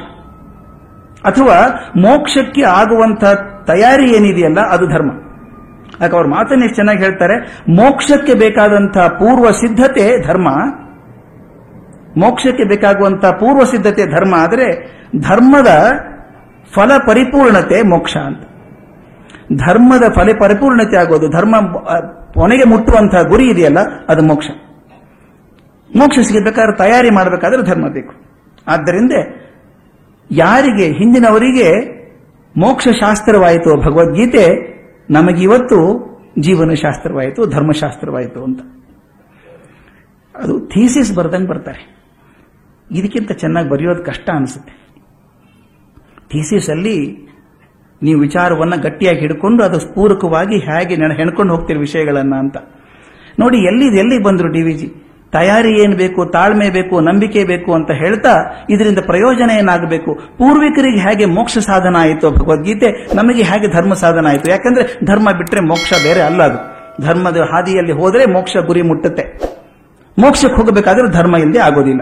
ಅಥವಾ ಮೋಕ್ಷಕ್ಕೆ ಆಗುವಂತಹ ತಯಾರಿ ಏನಿದೆಯಲ್ಲ, ಅದು ಧರ್ಮ. ಯಾಕೆ ಅವ್ರ ಮಾತನ್ನ ಎಷ್ಟು ಚೆನ್ನಾಗಿ ಹೇಳ್ತಾರೆ, ಮೋಕ್ಷಕ್ಕೆ ಬೇಕಾದಂತಹ ಪೂರ್ವ ಸಿದ್ಧತೆ ಧರ್ಮ. ಮೋಕ್ಷಕ್ಕೆ ಬೇಕಾಗುವಂತಹ ಪೂರ್ವ ಸಿದ್ಧತೆ ಧರ್ಮ ಆದರೆ ಧರ್ಮದ ಫಲ ಪರಿಪೂರ್ಣತೆ ಮೋಕ್ಷ ಅಂತ. ಧರ್ಮದ ಫಲ ಪರಿಪೂರ್ಣತೆ ಆಗೋದು, ಧರ್ಮ ಕೊನೆಗೆ ಮುಟ್ಟುವಂತಹ ಗುರಿ ಇದೆಯಲ್ಲ, ಅದು ಮೋಕ್ಷ. ಮೋಕ್ಷ ಸಿಗಬೇಕಾದ್ರೆ ತಯಾರಿ ಮಾಡಬೇಕಾದ್ರೆ ಧರ್ಮ ಬೇಕು. ಆದ್ದರಿಂದ ಯಾರಿಗೆ, ಹಿಂದಿನವರಿಗೆ ಮೋಕ್ಷ ಶಾಸ್ತ್ರವಾಯಿತು ಭಗವದ್ಗೀತೆ, ನಮಗಿವತ್ತು ಜೀವನ ಶಾಸ್ತ್ರವಾಯಿತು ಧರ್ಮಶಾಸ್ತ್ರವಾಯಿತು ಅಂತ. ಅದು ಥೀಸಿಸ್ ಬರ್ದಂಗೆ ಬರ್ತಾರೆ. ಇದಕ್ಕಿಂತ ಚೆನ್ನಾಗಿ ಬರೆಯೋದು ಕಷ್ಟ ಅನಿಸುತ್ತೆ. ಥೀಸಿಸ್ ಅಲ್ಲಿ ನೀವು ವಿಚಾರವನ್ನ ಗಟ್ಟಿಯಾಗಿ ಹಿಡ್ಕೊಂಡು ಅದು ಪೂರಕವಾಗಿ ಹೇಗೆ ಹೆಣ್ಕೊಂಡು ಹೋಗ್ತೀರಿ ವಿಷಯಗಳನ್ನ ಅಂತ. ನೋಡಿ ಎಲ್ಲಿ ಎಲ್ಲಿ ಬಂದ್ರು ಡಿ ವಿ ಜಿ? ತಯಾರಿ ಏನ್ ಬೇಕು, ತಾಳ್ಮೆ ಬೇಕು, ನಂಬಿಕೆ ಬೇಕು ಅಂತ ಹೇಳ್ತಾ ಇದರಿಂದ ಪ್ರಯೋಜನ ಏನಾಗಬೇಕು? ಪೂರ್ವಿಕರಿಗೆ ಹೇಗೆ ಮೋಕ್ಷ ಸಾಧನ ಆಯಿತು ಭಗವದ್ಗೀತೆ? ನಮಗೆ ಹೇಗೆ ಧರ್ಮ ಸಾಧನ ಆಯಿತು? ಯಾಕಂದ್ರೆ ಧರ್ಮ ಬಿಟ್ಟರೆ ಮೋಕ್ಷ ಬೇರೆ ಅಲ್ಲ ಅದು. ಧರ್ಮದ ಹಾದಿಯಲ್ಲಿ ಹೋದರೆ ಮೋಕ್ಷ ಗುರಿ ಮುಟ್ಟುತ್ತೆ. ಮೋಕ್ಷಕ್ಕೆ ಹೋಗಬೇಕಾದ್ರೆ ಧರ್ಮ ಇಲ್ಲದೆ ಆಗೋದಿಲ್ಲ.